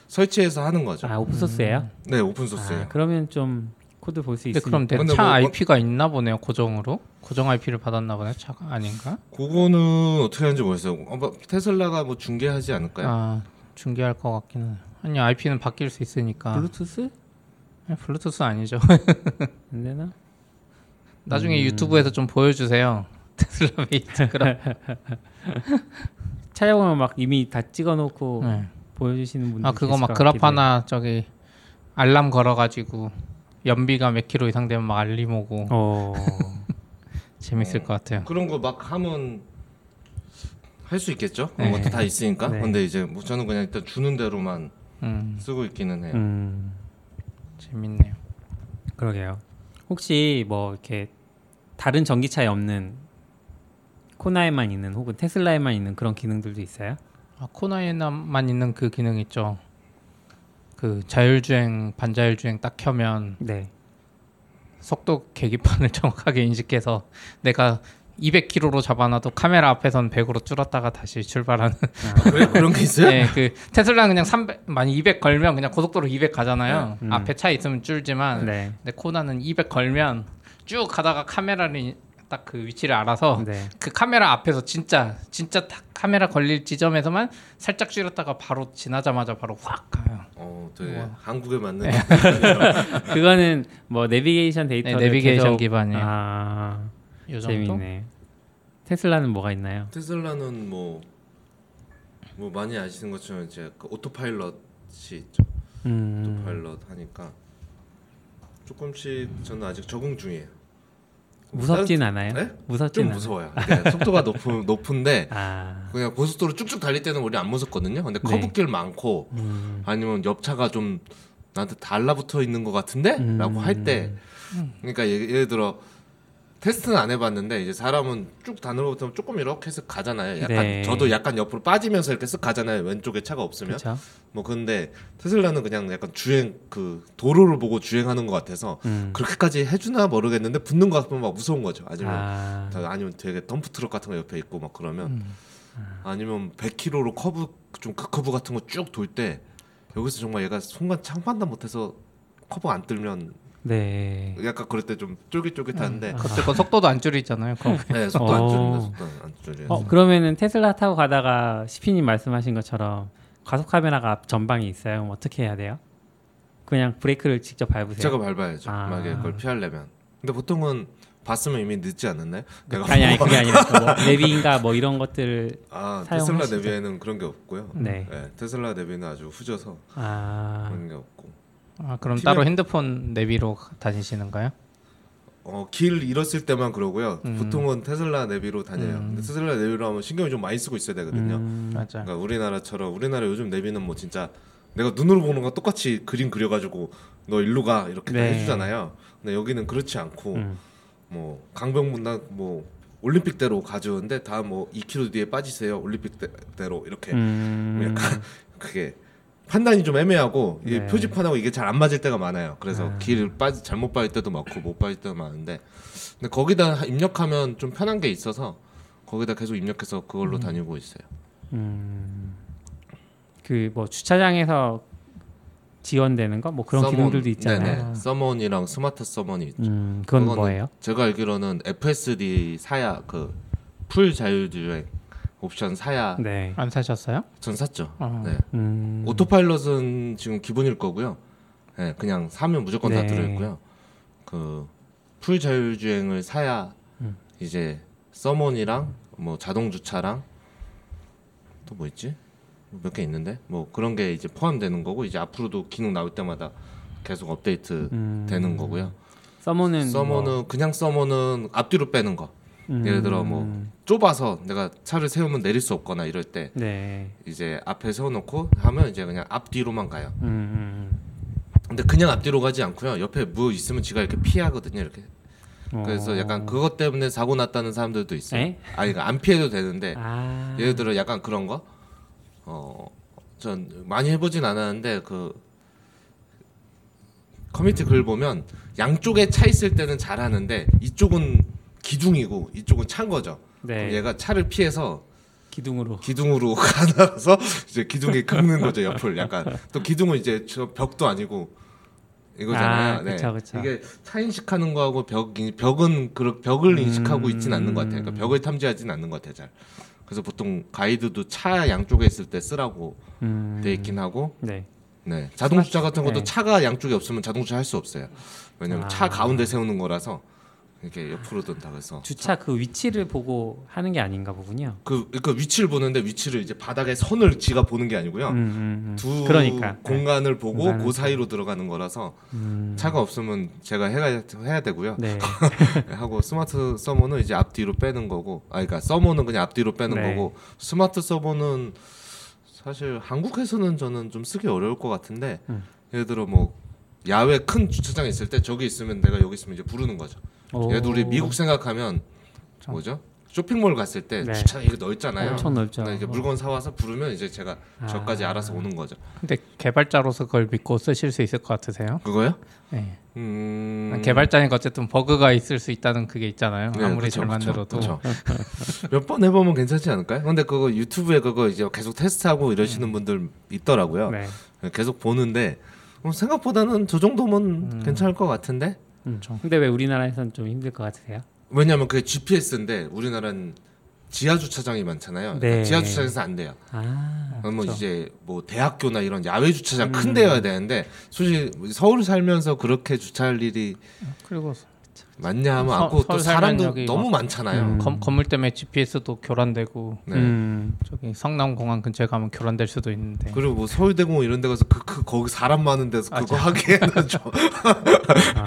설치해서 하는 거죠. 아 open source예요? 네, open source예요. 아, 그러면 좀 코드 볼 수 있으니까. 그럼 내 차 뭐- IP가 있나 보네요. 고정으로 고정 IP를 받았나 보네. 차가 아닌가? 그거는 어떻게 하는지 모르겠어요. 어, 뭐 테슬라가 뭐 중계하지 않을까요? 아 중계할 것 같기는. 해요. 아니 IP는 바뀔 수 있으니까. 블루투스 네, 블루투스 아니죠. 안 되나? 나중에 음. 유튜브에서 좀 보여주세요. TeslaMate 그럼. 찾아보면 막 이미 다 찍어놓고 네. 보여주시는 분들 아 그거 막 Grafana 저기 알람 걸어가지고 연비가 몇 킬로 이상 되면 막 알림 오고 어. 재밌을 것 같아요. 그런 거 막 하면 할 수 있겠죠? 네. 그런 것도 다 있으니까. 네. 근데 이제 뭐 저는 그냥 일단 주는 대로만 음 쓰고 있기는 해요. 음. 재밌네요. 그러게요. 혹시 뭐 이렇게 다른 전기차에 없는 코나에만 있는 혹은 테슬라에만 있는 그런 기능들도 있어요? 아, 코나에만 있는 그 기능 있죠. 그 자율주행 반자율주행 딱 켜면 네. 속도 계기판을 정확하게 인식해서 내가 200km로 잡아놔도 카메라 앞에선 100으로 줄었다가 다시 출발하는. 그래 그런 게 있어요? 네, 그 테슬라는 그냥 300, 만약 200 걸면 그냥 고속도로 200 가잖아요. 네. 음. 앞에 차 있으면 줄지만 네. 근데 코나는 200 걸면 쭉 가다가 카메라를 딱 그 위치를 알아서 네. 그 카메라 앞에서 진짜 진짜 딱 카메라 걸릴 지점에서만 살짝 줄였다가 바로 지나자마자 바로 확 가요. 어, 되게 우와. 한국에 맞는 그거는 뭐 내비게이션 네, 데이터를 내비게이션 계속- 기반이에요. 아, 요 정도? 재밌네. 테슬라는 뭐가 있나요? 테슬라는 뭐, 뭐 많이 아시는 것처럼 이제 그 Autopilot이 있죠. 음. Autopilot 하니까 조금씩 저는 아직 적응 중이에요. 무섭진 않아요? 네? 무섭진 좀 않아요. 무서워요. 그러니까 속도가 높, 높은데 아. 그냥 고속도로 쭉쭉 달릴 때는 우리 안 무섭거든요. 근데 네. 커브길 많고 음. 아니면 옆차가 좀 나한테 달라붙어 있는 것 같은데? 음. 라고 할때 그러니까 예- 예를 들어 테스트는 안 해봤는데 이제 사람은 쭉 단으로부터 조금 이렇게 해서 가잖아요. 약간 네. 저도 약간 옆으로 빠지면서 이렇게 쓱 가잖아요. 왼쪽에 차가 없으면 그렇죠. 뭐 근데 테슬라는 그냥 약간 주행 그 도로를 보고 주행하는 것 같아서 음. 그렇게까지 해주나 모르겠는데 붙는 거 같으면 막 무서운 거죠. 아니면 아. 아니면 되게 덤프 트럭 같은 거 옆에 있고 막 그러면 음. 아니면 100km로 커브 좀 급커브 같은 거 쭉 돌 때 여기서 정말 얘가 순간 창판단 못해서 커브 안 틀면 네. 약간 그럴 때 좀 쫄깃쫄깃하는데 그때 속도도 안 줄이잖아요. 네 속도 안 어. 줄인다 속도 안 줄여요. 어 그러면은 테슬라 타고 가다가 시피님 말씀하신 것처럼 과속 카메라가 앞 전방에 있어요. 그럼 어떻게 해야 돼요? 그냥 브레이크를 직접 밟으세요? 제가 밟아야죠. 아. 만약에 그걸 피하려면. 근데 보통은 봤으면 이미 늦지 않았나요? 내가 아니 아니 뭐- 그게 아니라 그 뭐, 내비인가 뭐 이런 것들을 아 테슬라 사용하시죠. 내비에는 그런 게 없고요. 네. 테슬라 내비는 아주 후져서 아 그런 게 없고. 아, 그럼 팀에- 따로 핸드폰 내비로 다니시는가요? 어, 길 잃었을 때만 그러고요. 음. 보통은 테슬라 내비로 다녀요. 음. 근데 테슬라 내비로 하면 신경을 좀 많이 쓰고 있어야 되거든요. 음, 맞아. 그러니까 우리나라처럼 우리나라 요즘 내비는 뭐 진짜 내가 눈으로 보는 거 똑같이 그림 그려가지고 너 일로 가 이렇게 다 네. 해주잖아요. 근데 여기는 그렇지 않고 음. 뭐 강병문나 뭐 올림픽대로 가져오는데 다 뭐 2km 뒤에 빠지세요. 올림픽대로 이렇게 음, 약간 그게 판단이 좀 애매하고 이 네. 표지판하고 이게 잘 안 맞을 때가 많아요. 그래서 아. 길 빠지 잘못 빠질 때도 많고 못 빠질 때도 많은데 근데 거기다 입력하면 좀 편한 게 있어서 거기다 계속 입력해서 그걸로 다니고 있어요. 음, 그 뭐 주차장에서 지원되는 거 뭐 그런 Summon, 기능들도 있잖아요. 네네. Summon이랑 Smart Summon이 있죠. 음, 그건 뭐예요? 제가 알기로는 FSD 사야 그 풀 자율주행 옵션 사야 네. 안 사셨어요? 전 샀죠. 어. 네. 음, Autopilot은 지금 기본일 거고요. 네, 그냥 사면 무조건 다 네. 들어있고요. 그 풀 자율주행을 사야 음. 이제 Summon이랑 뭐 자동 주차랑 또 뭐 있지? 몇 개 있는데 뭐 그런 게 이제 포함되는 거고 이제 앞으로도 기능 나올 때마다 계속 업데이트 음, 되는 거고요. 서머는 서머는 뭐, 그냥 서머는 앞뒤로 빼는 거. 음, 예를 들어 뭐 좁아서 내가 차를 세우면 내릴 수 없거나 이럴 때 네. 이제 앞에 세워놓고 하면 이제 그냥 앞뒤로만 가요. 음, 음, 근데 그냥 앞뒤로 가지 않고요. 옆에 뭐 있으면 지가 이렇게 피하거든요. 이렇게. 음. 그래서 어. 약간 그것 때문에 사고 났다는 사람들도 있어요. 에? 아니 그러니까 안 피해도 되는데 아, 예를 들어 약간 그런 거. 어, 전 많이 해보진 않았는데 그 커뮤니티 글 보면 양쪽에 차 있을 때는 잘하는데 이쪽은 기둥이고 이쪽은 찬 거죠. 네. 얘가 차를 피해서 기둥으로. 기둥으로 가나서 이제 기둥에 긁는 거죠 옆을 약간 또 기둥은 이제 저 벽도 아니고 이거잖아요. 아, 그쵸, 그쵸. 이게 차 인식하는 거하고 벽 벽은 그 벽을 인식하고 음. 있지는 않는 것 같아요. 그러니까 벽을 탐지하지는 않는 것 같아요. 잘. 그래서 보통 가이드도 차 양쪽에 있을 때 쓰라고 음. 돼 있긴 하고, 네. 네 자동 주차 같은 것도 네. 차가 양쪽에 없으면 자동 주차 할 수 없어요. 왜냐면 아. 차 가운데 세우는 거라서 이렇게 옆으로 돈다 그래서 주차 그 위치를 보고 하는 게 아닌가 보군요. 그, 그 위치를 보는데 위치를 이제 바닥에 선을 지가 보는 게 아니고요. 음, 음, 음. 두 그러니까. 공간을 보고 공간을 그 사이로 들어가는 거라서 음. 차가 없으면 제가 해야, 해야 되고요. 네. 하고 Smart Summon은 이제 앞뒤로 빼는 거고, 아 그러니까 Summon은 그냥 앞뒤로 빼는 네. 거고 Smart Summon은 사실 한국에서는 저는 좀 쓰기 어려울 것 같은데 음. 예를 들어 뭐 야외 큰 주차장 있을 때 저기 있으면 내가 여기 있으면 이제 부르는 거죠. 들어 우리 미국 생각하면 그렇죠. 뭐죠? 쇼핑몰 갔을 때 네. 주차장 이거 넓잖아요. 엄청 넓죠. 근데 이제 물건 사 와서 부르면 이제 제가 저까지 아. 알아서 오는 거죠. 근데 개발자로서 그걸 믿고 쓰실 수 있을 것 같으세요? 그거요? 네. 음... 개발자니까 어쨌든 버그가 있을 수 있다는 그게 있잖아요. 네, 아무리 그쵸, 잘 만들어도. 몇 번 해보면 괜찮지 않을까요? 근데 그거 유튜브에 그거 이제 계속 테스트하고 이러시는 분들 있더라고요. 네. 계속 보는데 어, 생각보다는 저 정도면 음. 괜찮을 것 같은데 음. 근데 왜 우리나라에서는 좀 힘들 것 같으세요? 왜냐하면 그게 GPS인데 우리나라는 지하 주차장이 많잖아요. 그러니까 네. 지하 주차장에서 안 돼요. 아. 그러면 그쵸. 이제 뭐 대학교나 이런 야외 주차장 음. 큰 데여야 되는데 솔직히 서울 살면서 그렇게 주차할 일이 그리고 많냐 하면 서- 않고 또 사람도 너무 막- 많잖아요. 음. 건, 건물 때문에 GPS도 교란되고 네. 음. 저기 성남공항 근처에 가면 교란될 수도 있는데 그리고 뭐 서울대공원 이런 데 가서 그, 그 거기 사람 많은 데서 그거 하기에는 좀 아.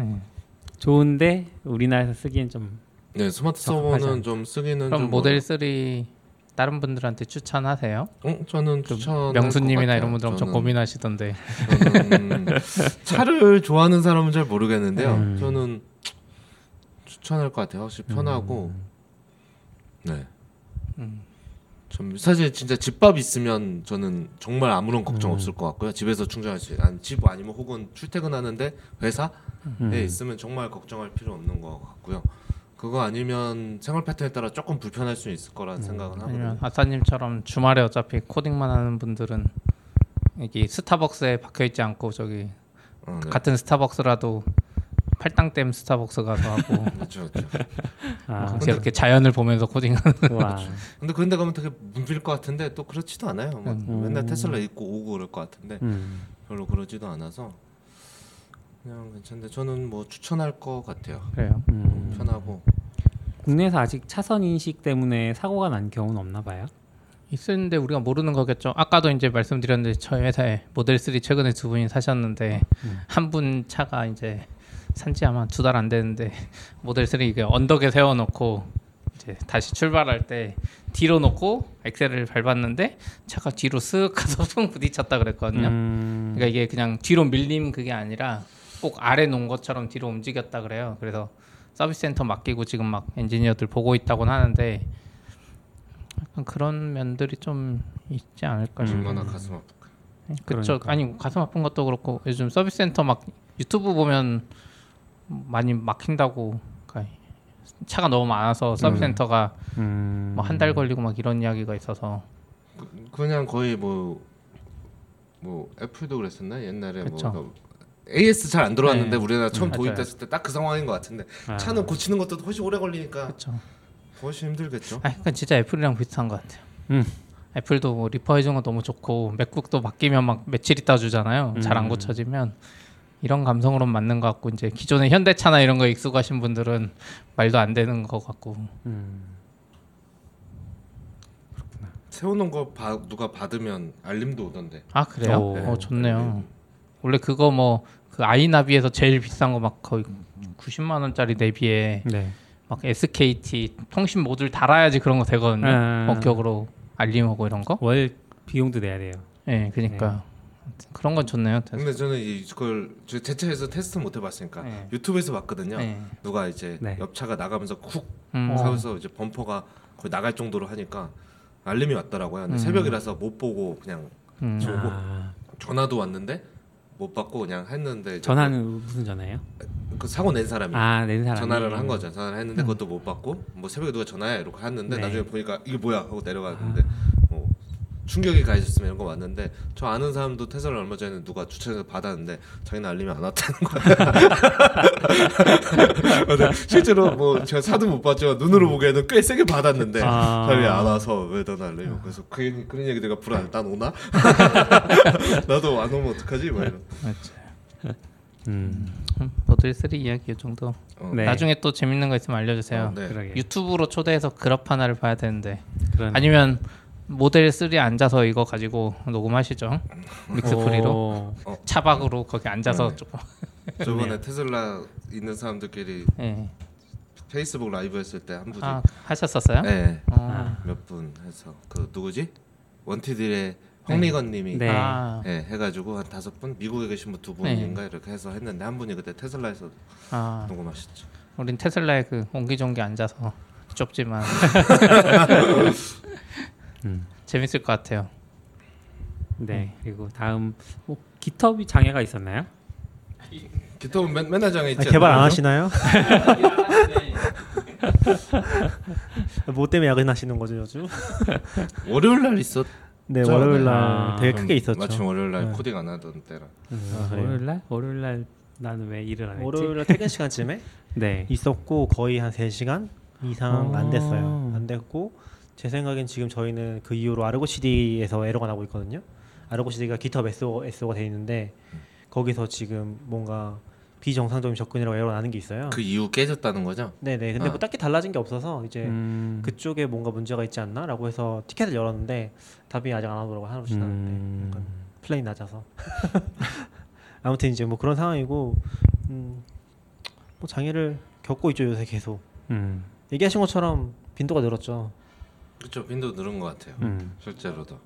네. 좋은데 우리나라에서 쓰기엔 좀 네, 스마트 서버는 좀 쓰기는 그럼 좀 모델 어려- 3 다른 분들한테 추천하세요? 어, 저는 그 추천 명수님이나 이런 분들 엄청 고민하시던데 저는 차를 좋아하는 사람은 잘 모르겠는데요. 음. 저는 추천할 것 같아요. 확실히 편하고 네. 음. 좀 사실 진짜 집밥 있으면 저는 정말 아무런 걱정 음. 없을 것 같고요. 집에서 충전할 수 있는 아니, 집 아니면 혹은 출퇴근하는데 회사에 음. 있으면 정말 걱정할 필요 없는 것 같고요. 그거 아니면 생활 패턴에 따라 조금 불편할 수 있을 거라는 생각은 하거든요. 아니면 아싸님처럼 주말에 어차피 코딩만 하는 분들은 여기 스타벅스에 박혀 있지 않고 저기 어, 네. 같은 스타벅스라도 팔당댐 스타벅스 가서 하고 그렇죠, 그렇죠. 아. 이렇게 자연을 보면서 코딩하는 와. 근데 그런 데 가면 되게 문필 것 같은데 또 그렇지도 않아요. 막 음. 맨날 테슬라 입고 오고 그럴 것 같은데 음. 별로 그러지도 않아서 그냥 괜찮은데 저는 뭐 추천할 것 같아요. 그래요. 음. 편하고 국내에서 아직 차선 인식 때문에 사고가 난 경우는 없나 봐요. 있었는데 우리가 모르는 거겠죠. 아까도 이제 말씀드렸는데 저희 회사에 모델 3 최근에 두 분이 사셨는데 음. 한분 차가 이제 산지 아마 두 달안 됐는데 모델 3 이게 언덕에 세워놓고 이제 다시 출발할 때 뒤로 놓고 엑셀을 밟았는데 차가 뒤로 쓱 가서 풍 부딪혔다 그랬거든요. 음. 그러니까 이게 그냥 뒤로 밀림 그게 아니라 꼭 아래 놓은 것처럼 뒤로 움직였다 그래요. 그래서 서비스 센터 맡기고 지금 막 엔지니어들 보고 있다고는 하는데 약간 그런 면들이 좀 있지 않을까 싶어요. 얼마나 가슴 아플까. 그렇죠. 그러니까. 아니 가슴 아픈 것도 그렇고 요즘 서비스 센터 막 유튜브 보면 많이 막힌다고 그러니까 차가 너무 많아서 서비스 음. 센터가 음. 뭐한 달 걸리고 막 이런 이야기가 있어서 그냥 거의 뭐뭐 애플도 그랬었나 옛날에 그쵸. 뭐 AS 잘 안 들어왔는데 네. 우리나라 처음 음, 도입됐을 때 딱 그 상황인 것 같은데 아. 차는 고치는 것도 훨씬 오래 걸리니까 그렇죠. 훨씬 힘들겠죠. 아, 그러니까 진짜 애플이랑 비슷한 것 같아요. 음. 애플도 뭐 리퍼해 준 거 너무 좋고 맥북도 맡기면 막 며칠 있다 주잖아요. 잘안 음. 고쳐지면 이런 감성으로 맞는 것 같고 이제 기존의 현대차나 이런 거 익숙하신 분들은 말도 안 되는 것 같고 음. 세워놓은 거 봐- 누가 받으면 알림도 오던데. 아 그래요? 오. 어 좋네요. 원래 그거 뭐 그 아이나비에서 제일 비싼 거 막 거의 90만 원짜리 내비에 네. 막 SKT 통신 모듈 달아야지 그런 거 되거든요. 아. 원격으로 알림 오고 이런 거. 월 비용도 내야 돼요. 예, 그러니까 그런 건 좋네요. 근데 저는 이걸 저제 차에서 테스트 못 해봤으니까 네. 유튜브에서 봤거든요. 네. 누가 이제 네. 옆차가 나가면서 쿡 음. 하면서 이제 범퍼가 거의 나갈 정도로 하니까 알림이 왔더라고요. 근데 음. 새벽이라서 못 보고 그냥 음. 저- 오고. 아. 전화도 왔는데 못 받고 그냥 했는데 전화는 무슨 전화예요? 그 사고 낸 사람이 아, 낸 사람. 전화를 한 거죠. 전화를 했는데 그것도 못 받고 뭐 새벽에 누가 전화해 이러고 했는데 네. 나중에 보니까 이게 뭐야 하고 내려갔는데 뭐 충격이 가해졌으면 이런 거 왔는데 저 아는 사람도 테슬라 얼마 전에 누가 주차해서 받았는데 자기는 알림이 안 왔다는. 근데 실제로 뭐 제가 사도 못 봤지만 눈으로 보기에는 꽤 세게 받았는데 아. 자기 안 와서 왜 넌 알림이 없고 그래서 그, 그런 얘기 내가 불안. 난 오나? 나도 안 오면 어떡하지? 막 이런. 맞죠. 음. 모델 3 이야기 이 정도. 어. 네. 나중에 또 재밌는 거 있으면 알려주세요. 어, 네. 유튜브로 초대해서 Grafana를 봐야 되는데 그런 아니면 모델 3 앉아서 이거 가지고 녹음하시죠. MixPre로 오. 차박으로 거기 앉아서 네. 조금. 저번에 테슬라 있는 사람들끼리 예. 페이스북 라이브 했을 때 한 분이 아 하셨었어요? 네. 어. 몇분 해서 그 누구지? 원티드의 황미건님이 네. 아, 예, 해가지고 한 다섯 분 미국에 계신 분 두 분인가 이렇게 해서 했는데 한 분이 그때 테슬라에서 아, 녹음하셨죠. 우린 테슬라에 그 옹기종기 앉아서 좁지만 음. 재밌을 것 같아요. 네. 그리고 다음 뭐 기텁이 장애가 있었나요? 기톱은 맨, 맨날 장에 있지 아, 개발 안 않나요? 하시나요? 뭐 때문에 야근하시는 거죠 요즘? 월요일 날 있었. 네 저- 월요일 날 아, 되게 크게 있었죠. 마침 월요일 날 네. 코딩 안 하던 때라. 아, 그래요? 월요일 날? 월요일 날 나는 왜 일을 안 했지? 월요일 날 퇴근 시간쯤에 네. 있었고 거의 한 3 시간 이상 어. 안 됐어요. 안 됐고 제 생각엔 지금 저희는 그 이후로 아르고 CD에서 에러가 나고 있거든요. 아르고 CD가 GitHub SO, SO가 돼 있는데 거기서 지금 뭔가 비정상적인 접근이라고 에러 나는 게 있어요. 그 이후 깨졌다는 거죠? 네네. 근데 아. 뭐 딱히 달라진 게 없어서 이제 음. 그쪽에 뭔가 문제가 있지 않나라고 해서 티켓을 열었는데 답이 아직 안 오더라고 하루도 지났는데 음. 약간 플랜이 낮아서 아무튼 이제 뭐 그런 상황이고 음, 뭐 장애를 겪고 있죠 요새 계속 음. 얘기하신 것처럼 빈도가 늘었죠. 그렇죠. 빈도 늘은 것 같아요. 음. 실제로도.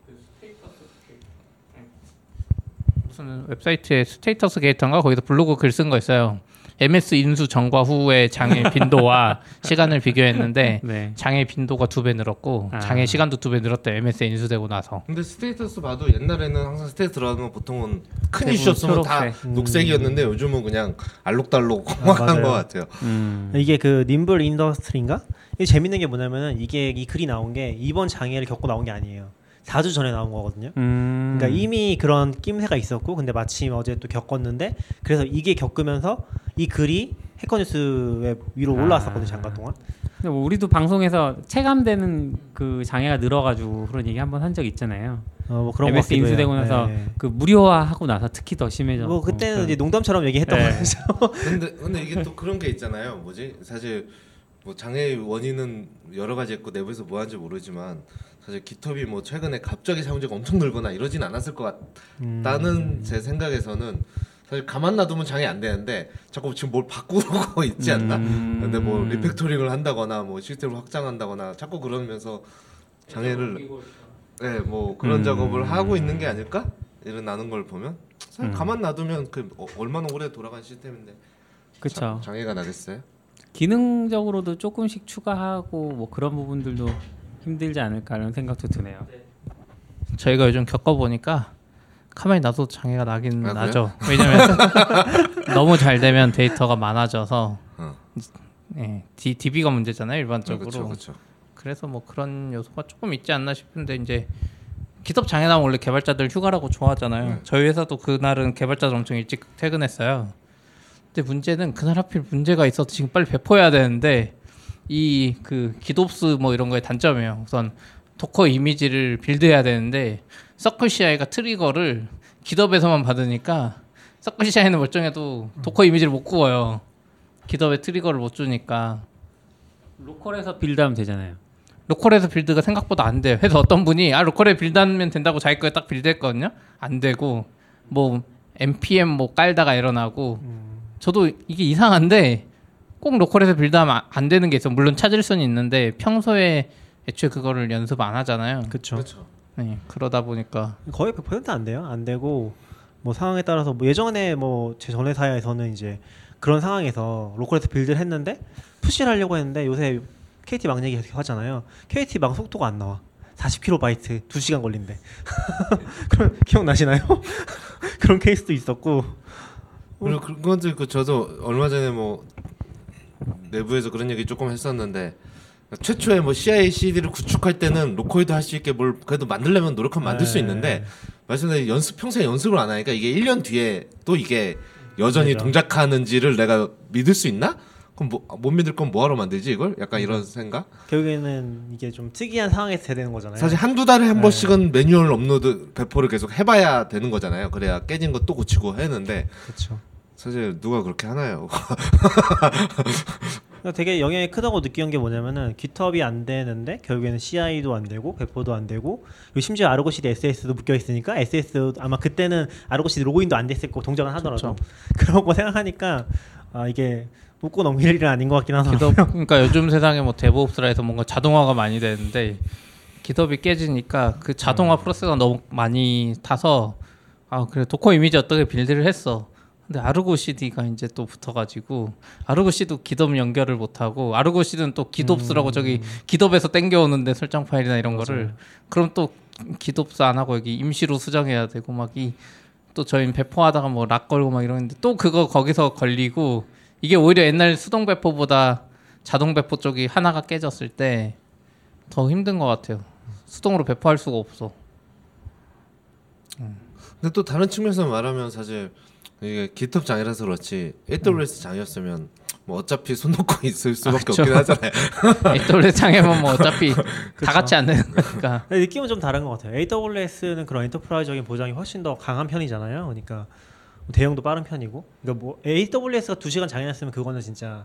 무슨 웹사이트에 StatusGator인가 거기서 블로그 글 쓴 거 있어요. MS 인수 전과 후의 장애 빈도와 시간을 비교했는데 네. 장애 빈도가 두 배 늘었고 아. 장애 시간도 두 배 늘었대. MS 인수되고 나서. 근데 status 봐도 옛날에는 항상 status 들어가면 보통은 큰 이슈였으면 다. 음. 녹색이었는데 요즘은 그냥 알록달록 아, 한 맞아요. 것 같아요. 음. 이게 그 Nimble Industries인가? 이게 재밌는 게 뭐냐면은 이게 이 글이 나온 게 이번 장애를 겪고 나온 게 아니에요. 4주 전에 나온 거거든요. 음. 그러니까 이미 그런 낌새가 있었고 근데 마침 어제 또 겪었는데 그래서 이게 겪으면서 이 글이 Hacker News에 위로 올라왔었거든요 아. 잠깐 동안. 근데 뭐 우리도 방송에서 체감되는 그 장애가 늘어가지고 그런 얘기 한번 한 적 있잖아요. 어, 뭐 그런 거 MS. 인수되고 나서 네. 그 무료화하고 나서 특히 더 심해졌고. 뭐 그때는 그런- 이제 농담처럼 얘기했던 네. 거죠. 근데 근데 이게 또 그런 게 있잖아요. 뭐지? 사실 뭐 장애 원인은 여러 가지 있고 내부에서 뭐 하는지 모르지만 사실 기톱이 뭐 최근에 갑자기 사용자가 엄청 늘거나 이러진 않았을 것 같다는 음. 제 생각에서는 사실 가만 놔두면 장애 안 되는데 자꾸 지금 뭘 바꾸고 있지 않나? 음. 근데 뭐 리팩토링을 한다거나 뭐 시스템을 확장한다거나 자꾸 그러면서 장애를 네, 뭐 그런 음. 작업을 하고 있는 게 아닐까? 이런 나는 걸 보면 사실 음. 가만 놔두면 그 어, 얼마나 오래 돌아간 시스템인데 그쵸. 자- 장애가 나겠어요? 기능적으로도 조금씩 추가하고 뭐 그런 부분들도 힘들지 않을까라는 생각도 드네요. 저희가 요즘 겪어보니까 가만히 놔도 장애가 나긴 아, 그래요? 나죠. 왜냐면 너무 잘 되면 데이터가 많아져서 어. 예, D, DB가 문제잖아요 일반적으로. 그렇죠, 그렇죠. 그래서 뭐 그런 요소가 조금 있지 않나 싶은데 이제 GitHub 장애 나면 원래 개발자들 휴가라고 좋아하잖아요. 네. 저희 회사도 그날은 개발자들 엄청 일찍 퇴근했어요. 근데 문제는 그날 하필 문제가 있어서 지금 빨리 배포해야 되는데 이 그 GitOps 뭐 이런 거의 단점이에요. 우선 Docker 이미지를 build해야 되는데 서클 CI가 트리거를 기덥에서만 받으니까 CircleCI는 멀쩡해도 Docker 이미지를 못 구워요. GitHub에 trigger를 못 주니까 local에서 build하면 되잖아요. local에서 build가 생각보다 안 돼요. 그래서 어떤 분이 아 local에 build하면 된다고 자기 거에 딱 build했거든요. 안 되고 뭐 npm 뭐 깔다가 일어나고 저도 이게 이상한데 꼭 local에서 build하면 아- 안 되는 게 있어. 물론 찾을 수는 있는데 평소에 애초에 그거를 연습 안 하잖아요. 그렇죠. 네, 그러다 보니까 거의 100%안 돼요. 안 되고 뭐 상황에 따라서 뭐 예전에 뭐 제전 회사에서는 이제 그런 상황에서 로컬에서 빌드를 했는데 푸시를 하려고 했는데 요새 KT 망 얘기 계속 하잖아요. KT 망 속도가 안 나와. 40kB 2시간 걸린대. 그럼 기억나시나요? 그런 케이스도 있었고 그리고 그건들 그 저도 얼마 전에 뭐 내부에서 그런 얘기 조금 했었는데 최초에 뭐 CI/CD를 구축할 때는 local build 할 수 있게 뭘 그래도 만들려면 노력하면 만들 수 네. 있는데 말씀드린 연습 평소에 연습을 안 하니까 이게 1년 뒤에 또 이게 여전히 맞아. 동작하는지를 내가 믿을 수 있나? 그럼 뭐, 못 믿을 건 뭐하러 만들지 이걸? 약간 이런 생각? 결국에는 이게 좀 특이한 상황에서 돼야 되는 거잖아요. 사실 한두 달에 한 네. 번씩은 매뉴얼 업로드 배포를 계속 해봐야 되는 거잖아요. 그래야 깨진 거 또 고치고 했는데 그렇죠. 사실 누가 그렇게 하나요? 그러니까 되게 영향이 크다고 느끼는 게 뭐냐면은 GitHub이 안 되는데 결국에는 CI도 안 되고 배포도 안 되고 그리고 심지어 Argo CD SSO도 묶여 있으니까 SSO 아마 그때는 Argo CD 로그인도 안 됐을 거고 동작은 하더라도 그런 거 생각하니까 아 이게 웃고 넘길 일은 아닌 것 같긴 하더라고요. 그러니까 요즘 세상에 뭐 DevOps라 해서 뭔가 자동화가 많이 되는데 GitHub이 깨지니까 그 자동화 프로세스가 너무 많이 타서 아 그래 Docker 이미지 어떻게 build를 했어. 근데 아르고 CD가 이제 또 붙어가지고 아르고 CD도 기덥 연결을 못하고 아르고 CD는 또 기덥스라고 저기 기덥에서 땡겨오는데 설정 파일이나 이런 거를 그럼 또 기덥스 안 하고 여기 임시로 수정해야 되고 막 이 또 저희 배포하다가 뭐 락 걸고 막 이러는데 또 그거 거기서 걸리고 이게 오히려 옛날 수동 배포보다 자동 배포 쪽이 하나가 깨졌을 때 더 힘든 것 같아요. 수동으로 배포할 수가 없어. 근데 또 다른 측면에서 말하면 사실 이게 GitHub 장애라서 그렇지 AWS 장애였으면 뭐 어차피 손 놓고 있을 수밖에 그쵸. 없긴 하잖아요. AWS 장애면 뭐 어차피 다 같이 안 되는 거니까. 근데 느낌은 좀 다른 것 같아요. AWS는 그런 enterprise적인 보장이 훨씬 더 강한 편이잖아요. 그러니까 대응도 빠른 편이고. 그러니까 뭐 AWS가 2 시간 장애났으면 그거는 진짜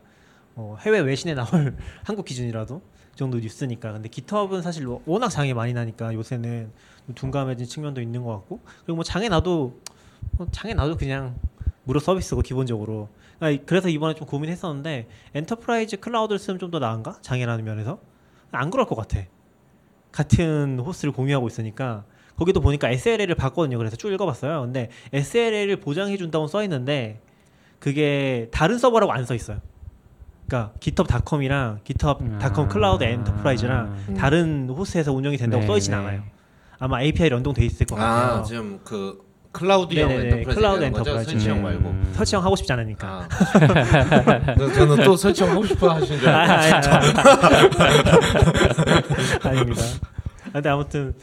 어, 해외 외신에 나올 한국 기준이라도 그 정도 뉴스니까. 근데 GitHub은 사실 뭐 워낙 장애 많이 나니까 요새는 좀 둔감해진 측면도 있는 것 같고. 그리고 뭐 장애 나도 뭐 장애 나도 그냥 무료 서비스고 기본적으로. 그러니까 그래서 이번에 좀 고민했었는데 enterprise 클라우드를 쓰면 좀 더 나은가? 장애라는 면에서 안 그럴 것 같아. 같은 호스트를 공유하고 있으니까 거기도 보니까 SLA를 봤거든요. 그래서 쭉 읽어봤어요. 근데 SLA를 보장해 준다고 써 있는데 그게 다른 서버라고 안 써 있어요. 그러니까 GitHub.com이랑 GitHub.com 클라우드 enterprise랑 음. 다른 호스트에서 운영이 된다고 네, 써 있진 네. 않아요. 아마 API 연동돼 있을 것 같아요. 아 지금 그 클라우드형 enterprise 클라우드? enterprise. 설치형 음. 말고. 설치형 하고 싶지 않으니까. 아. 저- 저는 또 설치형 하고 싶어 하신 줄 아, 알고. 아니, 아니, 아닙니다. 아, 근데 아무튼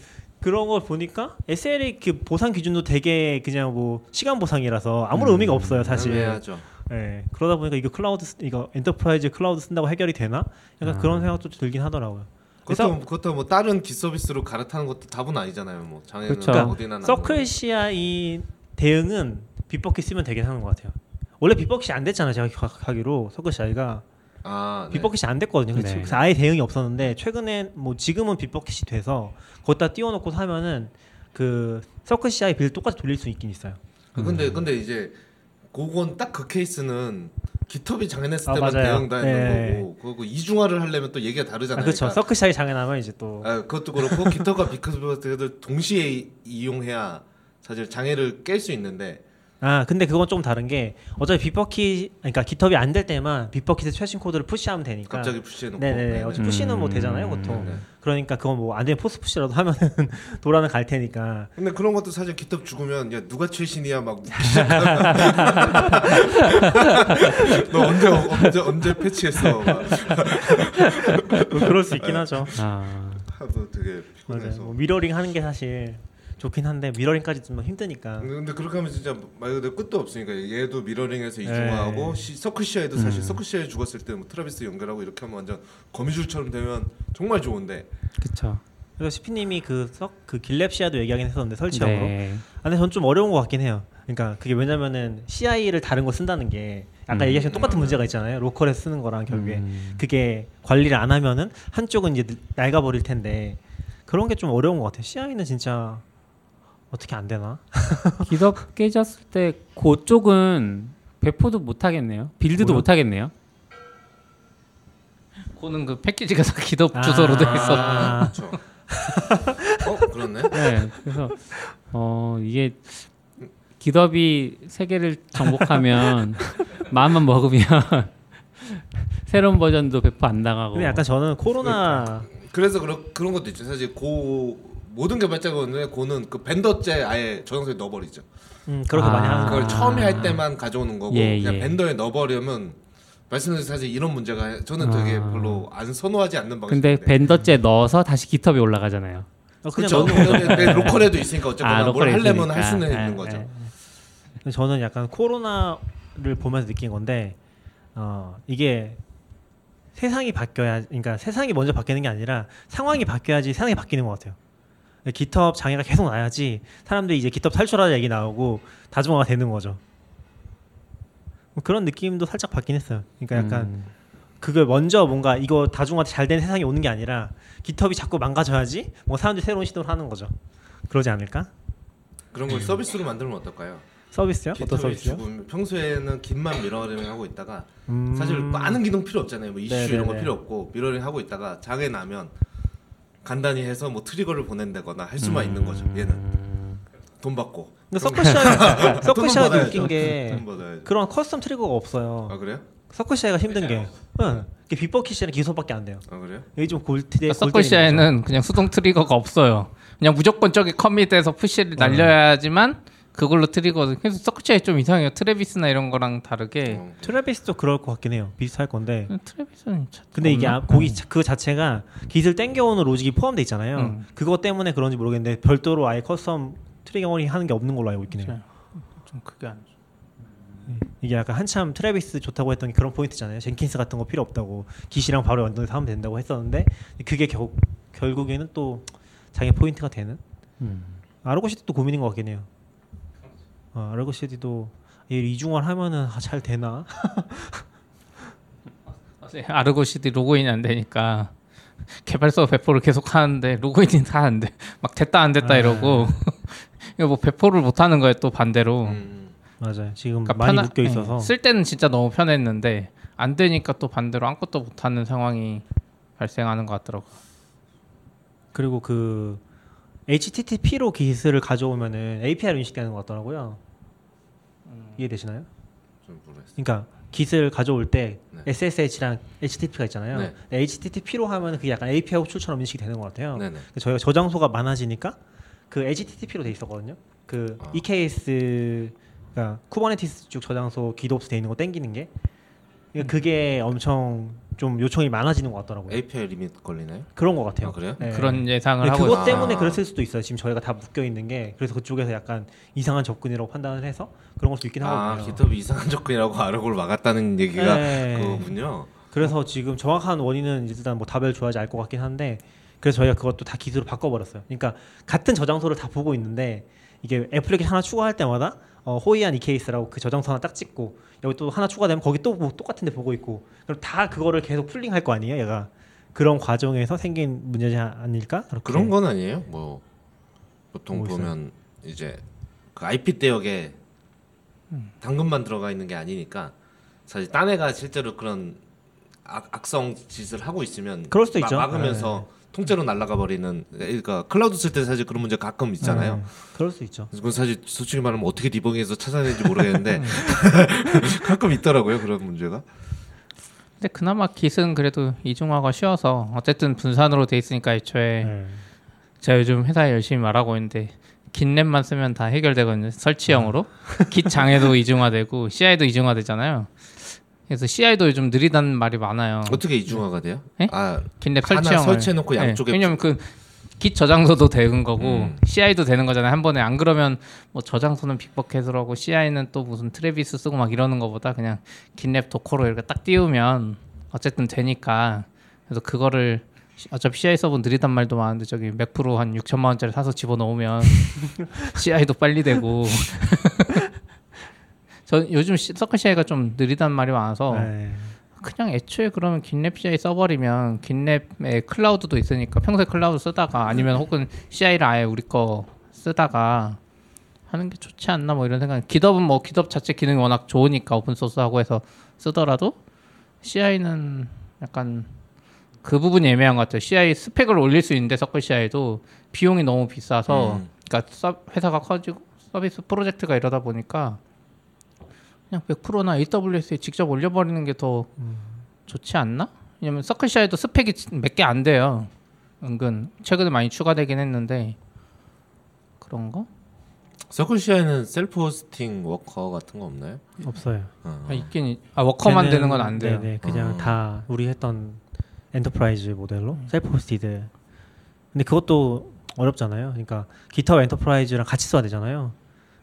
그런 걸 보니까 SLA 그 보상 기준도 되게 그냥 뭐 시간 보상이라서 아무런 의미가 없어요, 사실. 애매하죠. 예. 그러다 보니까 이거 클라우드 쓰- 이거 enterprise 클라우드 쓴다고 해결이 되나? 약간 아. 그런 생각도 들긴 하더라고요. 그것도 그것도 뭐 다른 기 서비스로 갈아타는 것도 답은 아니잖아요. 뭐 장애는 그쵸. 어디나 나는 서클 CI 대응은 빗버킷 쓰면 되긴 하는 것 같아요. 원래 빗버킷이 안 됐잖아요, 제가 기억하기로 서클 CI가 아, 네. 빗버킷이 안 됐거든요. 그래서 네. 그래서 아예 대응이 없었는데 최근에 뭐 지금은 빗버킷이 돼서 거기다 띄워놓고 하면은 그 서클 CI 빌 똑같이 돌릴 수 있긴 있어요. 그 음. 근데 근데 이제 그건 딱 그 케이스는 GitHub이 장애났을 아, 때만 맞아요. 대응 다 했는 네. 거고 그리고 이중화를 하려면 또 얘기가 다르잖아요. 아, 그렇죠. CircleCI 장애나면 이제 또 아, 그것도 그렇고 GitHub과 Bitbucket을 동시에 이- 이용해야 사실 장애를 깰 수 있는데 아 근데 그건 좀 다른 게 어차피 Bitbucket 그러니까 GitHub이 안 될 때만 Bitbucket의 최신 코드를 push하면 되니까 갑자기 push해놓고 네네네 어차피 push는 뭐 음. 되잖아요 보통 네. 그러니까 그건 뭐 안 되면 force push라도 하면은 돌아는 갈 테니까. 근데 그런 것도 사실 GitHub 죽으면 야 누가 최신이야? 막 너 언제 언제 언제 패치했어? 막. 뭐 그럴 수 있긴 하죠. 아, 하도 되게 피곤해서. 뭐 미러링 하는 게 사실 좋긴 한데 미러링까지 좀 힘드니까 근데 그렇게 하면 진짜 말 그대로 끝도 없으니까 얘도 미러링해서 이중화하고 시, 서클 시아에도 사실 음. 서클 시아에 죽었을 때 뭐 트라비스 연결하고 이렇게 하면 완전 거미줄처럼 되면 정말 좋은데 그쵸. 그래서 시피님이 그석그 길랩시아도 얘기하긴 했었는데 설치형으로 네. 아, 근데 전 좀 어려운 것 같긴 해요. 그러니까 그게 왜냐면은 CI를 다른 거 쓴다는 게 아까 음. 얘기하신 똑같은 문제가 있잖아요. 로컬에서 쓰는 거랑 결국에 음. 그게 관리를 안 하면은 한쪽은 이제 낡아 버릴 텐데 그런 게 좀 어려운 것 같아요. CI는 진짜 어떻게 안 되나? 기덥 깨졌을 때 그쪽은 배포도 못 하겠네요. 빌드도? 못 하겠네요. 그는 그 패키지가 다 기덥 주소로 돼 있어. 아, 그렇죠. 어 그렇네. 네. 그래서 어 이게 기덥이 세계를 정복하면 마음만 먹으면 새로운 버전도 배포 안 나가고. 근데 약간 저는 코로나 그래서 그런 그런 것도 있죠. 사실 고 모든 개발자가 오는데 고는 그 벤더째 아예 저장소에 넣어버리죠. 음, 그렇게 많이 아. 하는 거. 그걸 처음에 할 때만 가져오는 거고 예, 그냥 예. 벤더에 넣어버리면 말씀드린 사실 이런 문제가 저는 되게 아. 별로 안 선호하지 않는 근데 방식인데. 벤더째 넣어서 다시 깃허브에 올라가잖아요. 어, 그냥 그렇죠. 내 로컬에도 있으니까 어쨌거나 뭘 로컬에 하려면. 할 수는 예, 있는 거죠. 예. 근데 저는 약간 코로나를 보면서 느낀 건데 어, 이게 세상이 바뀌어야 그러니까 세상이 먼저 바뀌는 게 아니라 상황이 바뀌어야지 세상이 바뀌는 것 같아요. 깃헙 장애가 계속 나야지 사람들이 이제 깃헙 탈출하자 얘기 나오고 다중화가 되는 거죠. 뭐 그런 느낌도 살짝 받긴 했어요. 그러니까 약간 음. 그걸 먼저 뭔가 이거 다중화 잘 된 세상이 오는 게 아니라 깃헙이 자꾸 망가져야지 뭐 사람들이 새로운 시도를 하는 거죠. 그러지 않을까? 그런 걸 서비스로 만들면 어떨까요? 서비스요? 어떤 서비스요? 주고 평소에는 Git만 mirroring 하고 있다가 음... 사실 많은 기능 필요 없잖아요. 뭐 이슈 네네네. 이런 거 필요 없고 미러링 하고 있다가 장애 나면 간단히 해서 뭐 trigger를 보낸다거나 할 수만 있는 거죠. 얘는 음. 돈 받고. 근데 CircleCI가 돈은 CircleCI도. 웃긴 게. 그런 custom trigger가 없어요. 아 그래요? CircleCI가 힘든 게, 응, 이게 Bitbucket이랑 GitHub밖에 안 돼요. 아 그래요? 여기 좀 골대. 그러니까 CircleCI에는 그냥 수동 trigger가 없어요. 그냥 무조건 저기 commit에서 push를 날려야지만 그걸로 trigger. 그래서 CircleCI 좀 이상해요. Travis나 이런 거랑 다르게. 어. Travis도 그럴 것 같긴 해요. 비슷할 건데. Travis는 참 근데 이게 없나? 아- 그 자체가 Git을 땡겨오는 logic이 포함돼 있잖아요. 음. 그것 때문에 그런지 모르겠는데 별도로 아예 custom trigger 뭐니 하는 게 없는 걸로 알고 있긴 해요. 좀 크게 안. 이게 약간 한참 Travis 좋다고 했던 게 그런 포인트잖아요. Jenkins 같은 거 필요 없다고 Git이랑 바로 연동해서 하면 된다고 했었는데 그게 겨, 결국에는 또 자기 포인트가 되는 음. 아르고시티도 고민인 것 같긴 해요. 어, 아르고시티도 얘 이중화를 하면은 아, 잘 되나? 아르고시티 로그인이 안 되니까 개발서 배포를 계속 하는데 로그인이 다 안 돼. 막 됐다 안 됐다 아. 이러고 이거 뭐 배포를 못 하는 거예요 또 반대로. 음. 맞아요. 지금 그러니까 많이 편하- 묶여 있어서 예, 쓸 때는 진짜 너무 편했는데 안 되니까 또 반대로 아무것도 못 하는 상황이 발생하는 것 같더라고. 그리고 그 HTTP로 git을 가져오면은 API로 인식되는 것 같더라고요. 음. 이해되시나요? 좀 모르겠어요. 그러니까 git을 가져올 때 네. SSH랑 HTTP가 있잖아요. 네. HTTP로 하면 그게 약간 API 호출처럼 인식이 되는 것 같아요. 네네. 저희가 저장소가 많아지니까 그 HTTP로 돼 있었거든요. 그 아. EKS가 Kubernetes 쪽 저장소 GitOps 돼 있는 거 땡기는 게 그러니까 그게 엄청 좀 요청이 많아지는 것 같더라고요. API limit 걸리나요? 그런 것 같아요. 아, 그래요? 네. 그런 예상을 근데 하고 그것. 때문에 아. 그랬을 수도 있어요. 지금 저희가 다 묶여 있는 게 그래서 그쪽에서 약간 이상한 접근이라고 판단을 해서 그런 걸 수도 있긴 아 하거든요. GitHub 이상한 접근이라고 Argo를 막았다는 얘기가 네. 그거군요. 그래서 지금 정확한 원인은 일단 뭐 답을 줘야지 알 것 같긴 한데 그래서 저희가 그것도 다 git을 바꿔버렸어요. 그러니까 같은 저장소를 다 보고 있는데 이게 애플리케이션 하나 추가할 때마다 어, 호이안 이 케이스라고 그 저장소 하나 딱 찍고 여기 또 하나 추가되면 거기 또 뭐 똑같은데 보고 있고 그럼 다 그거를 계속 풀링할 거 아니에요, 얘가 그런 과정에서 생긴 문제지 아닐까? 그렇게. 그런 건 아니에요. 뭐 보통 뭐? 보면 이제 그 IP 대역에 당근만 들어가 있는 게 아니니까 사실 딴 애가 실제로 그런 악, 악성 짓을 하고 있으면 그럴 수도 마- 있죠. 막으면서 통째로 날아가 버리는 그러니까 클라우드 쓸 때 사실 그런 문제 가끔 있잖아요. 네, 그럴 수 있죠. 그건 사실 솔직히 말하면 어떻게 디버깅해서 찾아내는지 모르겠는데 가끔 있더라고요 그런 문제가. 근데 그나마 깃은 그래도 이중화가 쉬워서 어쨌든 분산으로 돼 있으니까 애초에 네. 제가 요즘 회사에 열심히 말하고 있는데 깃랩만 쓰면 다 해결되거든요 설치형으로 깃 장애도 이중화되고 CI도 이중화되잖아요 그래서 CI도 요즘 느리다는 말이 많아요 어떻게 이중화가 돼요? 예? 아 깃랩 하나 설치형을 설치해놓고 네, 양쪽에 왜냐면 그 git 저장소도 되는 거고 음. CI도 되는 거잖아요 한 번에 안 그러면 뭐 저장소는 Bitbucket으로 하고 CI는 또 무슨 Travis 쓰고 막 이러는 거보다 그냥 GitLab Docker로 이렇게 딱 띄우면 어쨌든 되니까 그래서 그거를 시- 어차피 CI 서버 느리단 말도 많은데 저기 Mac Pro 한 6천만 원짜리 사서 집어넣으면 CI도 빨리 되고 저 요즘 시- Circle CI가 좀 느리단 말이 많아서 네. 그냥 애초에 그러면 GitLab CI 써버리면 GitLab에 클라우드도 있으니까 평소에 클라우드 쓰다가 아니면 혹은 CI를 아예 우리 거 쓰다가 하는 게 좋지 않나 뭐 이런 생각. GitHub은 뭐 GitHub 자체 기능이 워낙 좋으니까 오픈 소스하고 해서 쓰더라도 CI는 약간 그 부분이 애매한 것 같아요. CI 스펙을 올릴 수 있는데 Circle CI도 비용이 너무 비싸서 음. 그러니까 서, 회사가 커지고 서비스 프로젝트가 이러다 보니까 그냥 100%나 AWS에 직접 올려버리는 게더 좋지 않나? 왜냐면 Circle CI에도 스펙이 몇 개 안 돼요. 은근 최근에 많이 추가되긴 했는데 그런 거? Circle CI는 self hosting worker 같은 거 없나요? 없어요. 어. 아, 있긴 있- 아 worker만 걔는- 되는 건 안 돼요. 네네, 그냥 어. 다 우리 했던 enterprise 모델로 음. self hosted. 근데 그것도 어렵잖아요. 그러니까 GitHub enterprise랑 같이 써야 되잖아요.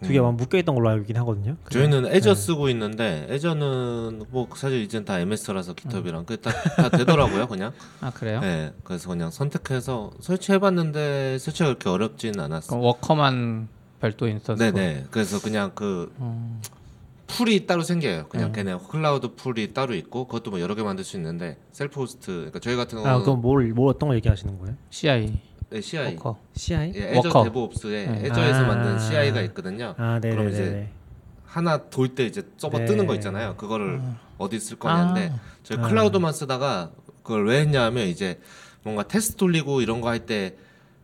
두 개가 음. 묶여 있던 걸로 알고 있긴 하거든요. 저희는 Azure 네. 쓰고 있는데 Azure는 뭐 사실 이젠 다 MS라서 GitHub랑 그다 다 되더라고요 그냥. 아 그래요? 네, 그래서 그냥 선택해서 설치해봤는데 설치가 그렇게 어렵진 않았어. 그럼 worker만 별도 instance. 네네. 그래서 그냥 그 음, pool이 따로 생겨요. 그냥 음. 걔네 클라우드 pool이 따로 있고 그것도 뭐 여러 개 만들 수 있는데 self host. 그러니까 저희 같은 아 경우는 그럼 뭘, 뭘 어떤 걸 얘기하시는 거예요? CI 네, CI. 워커. CI? 예, Azure worker. DevOps에 네. 애저에서 아. 만든 CI가 있거든요. 아 그럼 이제 네네네. 하나 돌 때 이제 서버 네. 뜨는 거 있잖아요. 그거를 음. 어디 쓸 거냐인데 아. 저희 아. 클라우드만 쓰다가 그걸 왜 했냐면 이제 뭔가 테스트 돌리고 이런 거 할 때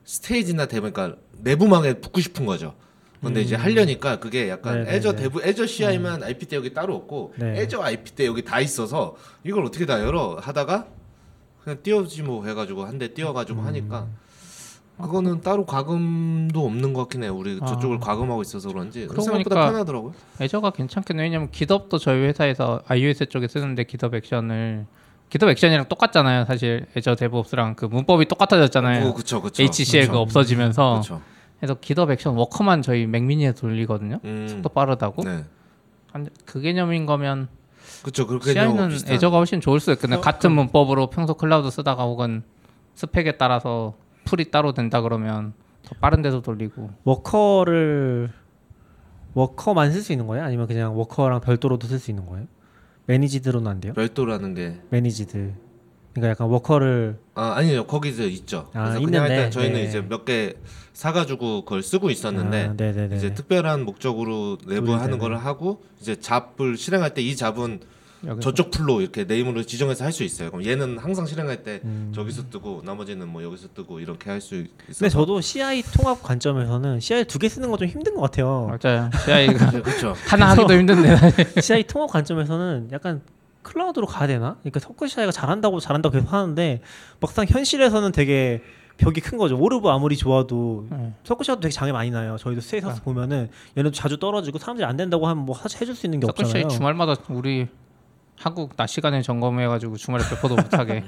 stage나 되면 그러니까 내부망에 붙고 싶은 거죠. 근데 이제 음. 하려니까 그게 약간 네네네. Azure 데브 Azure CI만 IP 대역이 따로 없고 네. Azure IP 대역이 다 있어서 이걸 어떻게 다 열어 하다가 그냥 띄우지 뭐 해가지고 한대 음. 띄워가지고 하니까 그거는 따로 과금도 없는 것 같긴 해요. 우리 아. 저쪽을 과금하고 있어서 그런지 생각보다 보니까 편하더라고요. Azure가 괜찮겠네. 왜냐면 GitHub도 저희 회사에서 iOS 쪽에 쓰는데 GitHub Action을 GitHub Action이랑 똑같잖아요. 사실 Azure DevOps랑 그 문법이 똑같아졌잖아요. 어, 그쵸 그쵸. HCL가 그쵸. 없어지면서 그쵸. 그래서 GitHub Action worker만 저희 Mac mini에 돌리거든요. 음. 또 빠르다고. 네. 한- 그 개념인 거면 그쵸 그렇게 CI는. Azure가 훨씬 좋을 수 있겠네. 어, 같은 문법으로 평소 클라우드 쓰다가 혹은 스펙에 따라서 pool이 따로 된다 그러면 더 빠른 데서 돌리고 worker를 worker만 쓸 수 있는 거예요? 아니면 그냥 worker랑 별도로도 쓸 수 있는 거예요? managed로는 안 돼요? 별도라는 게 managed. 그러니까 약간 워커를 아, 아니요 거기서 있죠. 아, 그래서 그냥 있는데, 일단 저희는 네. 이제 몇 개 사가지고 그걸 쓰고 있었는데 아. 이제 특별한 목적으로 내부 돌리는. 하는 거를 하고 이제 job을 실행할 때 이 job은 여기서 저쪽 pool로 이렇게 name으로 지정해서 할 수 있어요. 그럼 얘는 항상 실행할 때 음. 저기서 뜨고 나머지는 뭐 여기서 뜨고 이렇게 할 수 있어서. 근데 저도 CI 통합 관점에서는 CI 두 개 쓰는 거좀 힘든 것 같아요. 맞아요. CI가 그렇죠. 하나 하기도 힘든데 CI 통합 관점에서는 약간 클라우드로 가야 되나? 그러니까 Circle CI가 잘한다고 잘한다고 계속 하는데 막상 현실에서는 되게 벽이 큰 거죠. Orb 아무리 좋아도 네. Circle CI도 되게 장애 많이 나요. 저희도 status 보면은 얘네도 자주 떨어지고 사람들이 안 된다고 하면 뭐 사실 해줄 수 있는 게 없잖아요. 주말마다 우리 한국 낮 시간에 점검해가지고 주말에 배포도 못하게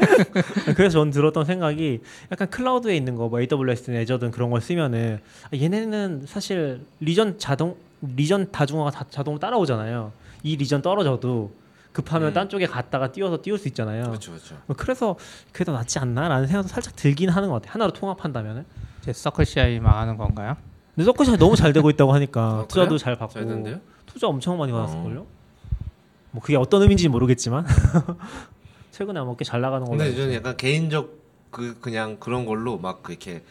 그래서 저는 들었던 생각이 약간 클라우드에 있는 거, 뭐 AWS든 애저든 그런 걸 쓰면은 아, 얘네는 사실 리전 자동 리전 다중화가 다 자동으로 따라오잖아요. 이 리전 떨어져도 급하면 음. 딴 쪽에 갔다가 띄워서 띄울 수 있잖아요. 그렇죠, 그렇죠. 그래서 더 낫지 않나라는 생각도 살짝 들긴 하는 것 같아요. 하나로 통합한다면은. 이제 Circle CI 망하는 건가요? 근데 Circle CI 너무 잘 되고 있다고 하니까 아, 투자도 그래요? 잘 받고 잘 된대요? 투자 엄청 많이 받았을걸요. 뭐 그게 어떤 의미인지 모르겠지만 최근에 아마 꽤잘 나가는 걸로. 근데 저는. 약간 개인적 그 그냥 그런 걸로 막 이렇게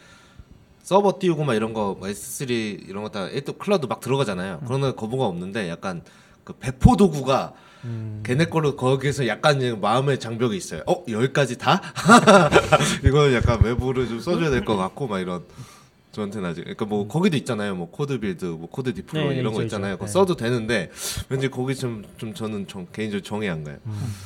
서버 띄우고 막 이런 거뭐 S3 이런 거다 또 클라우드 막 들어가잖아요. 그런 거 거부가 없는데 약간 그 배포 도구가 음. 걔네 거로 거기에서 약간 마음의 장벽이 있어요. 어 여기까지 다? 이거 약간 외부를 좀 써줘야 될 것 같고 막 이런 저한테는 아직 그러니까 뭐 거기도 있잖아요. 뭐 CodeBuild, 뭐 CodeDeploy 네, 이런 있죠, 거 있잖아요. 있죠. 그거 네. 써도 되는데 왠지 거기 좀 좀 저는 좀 개인적으로 정이 안 가요.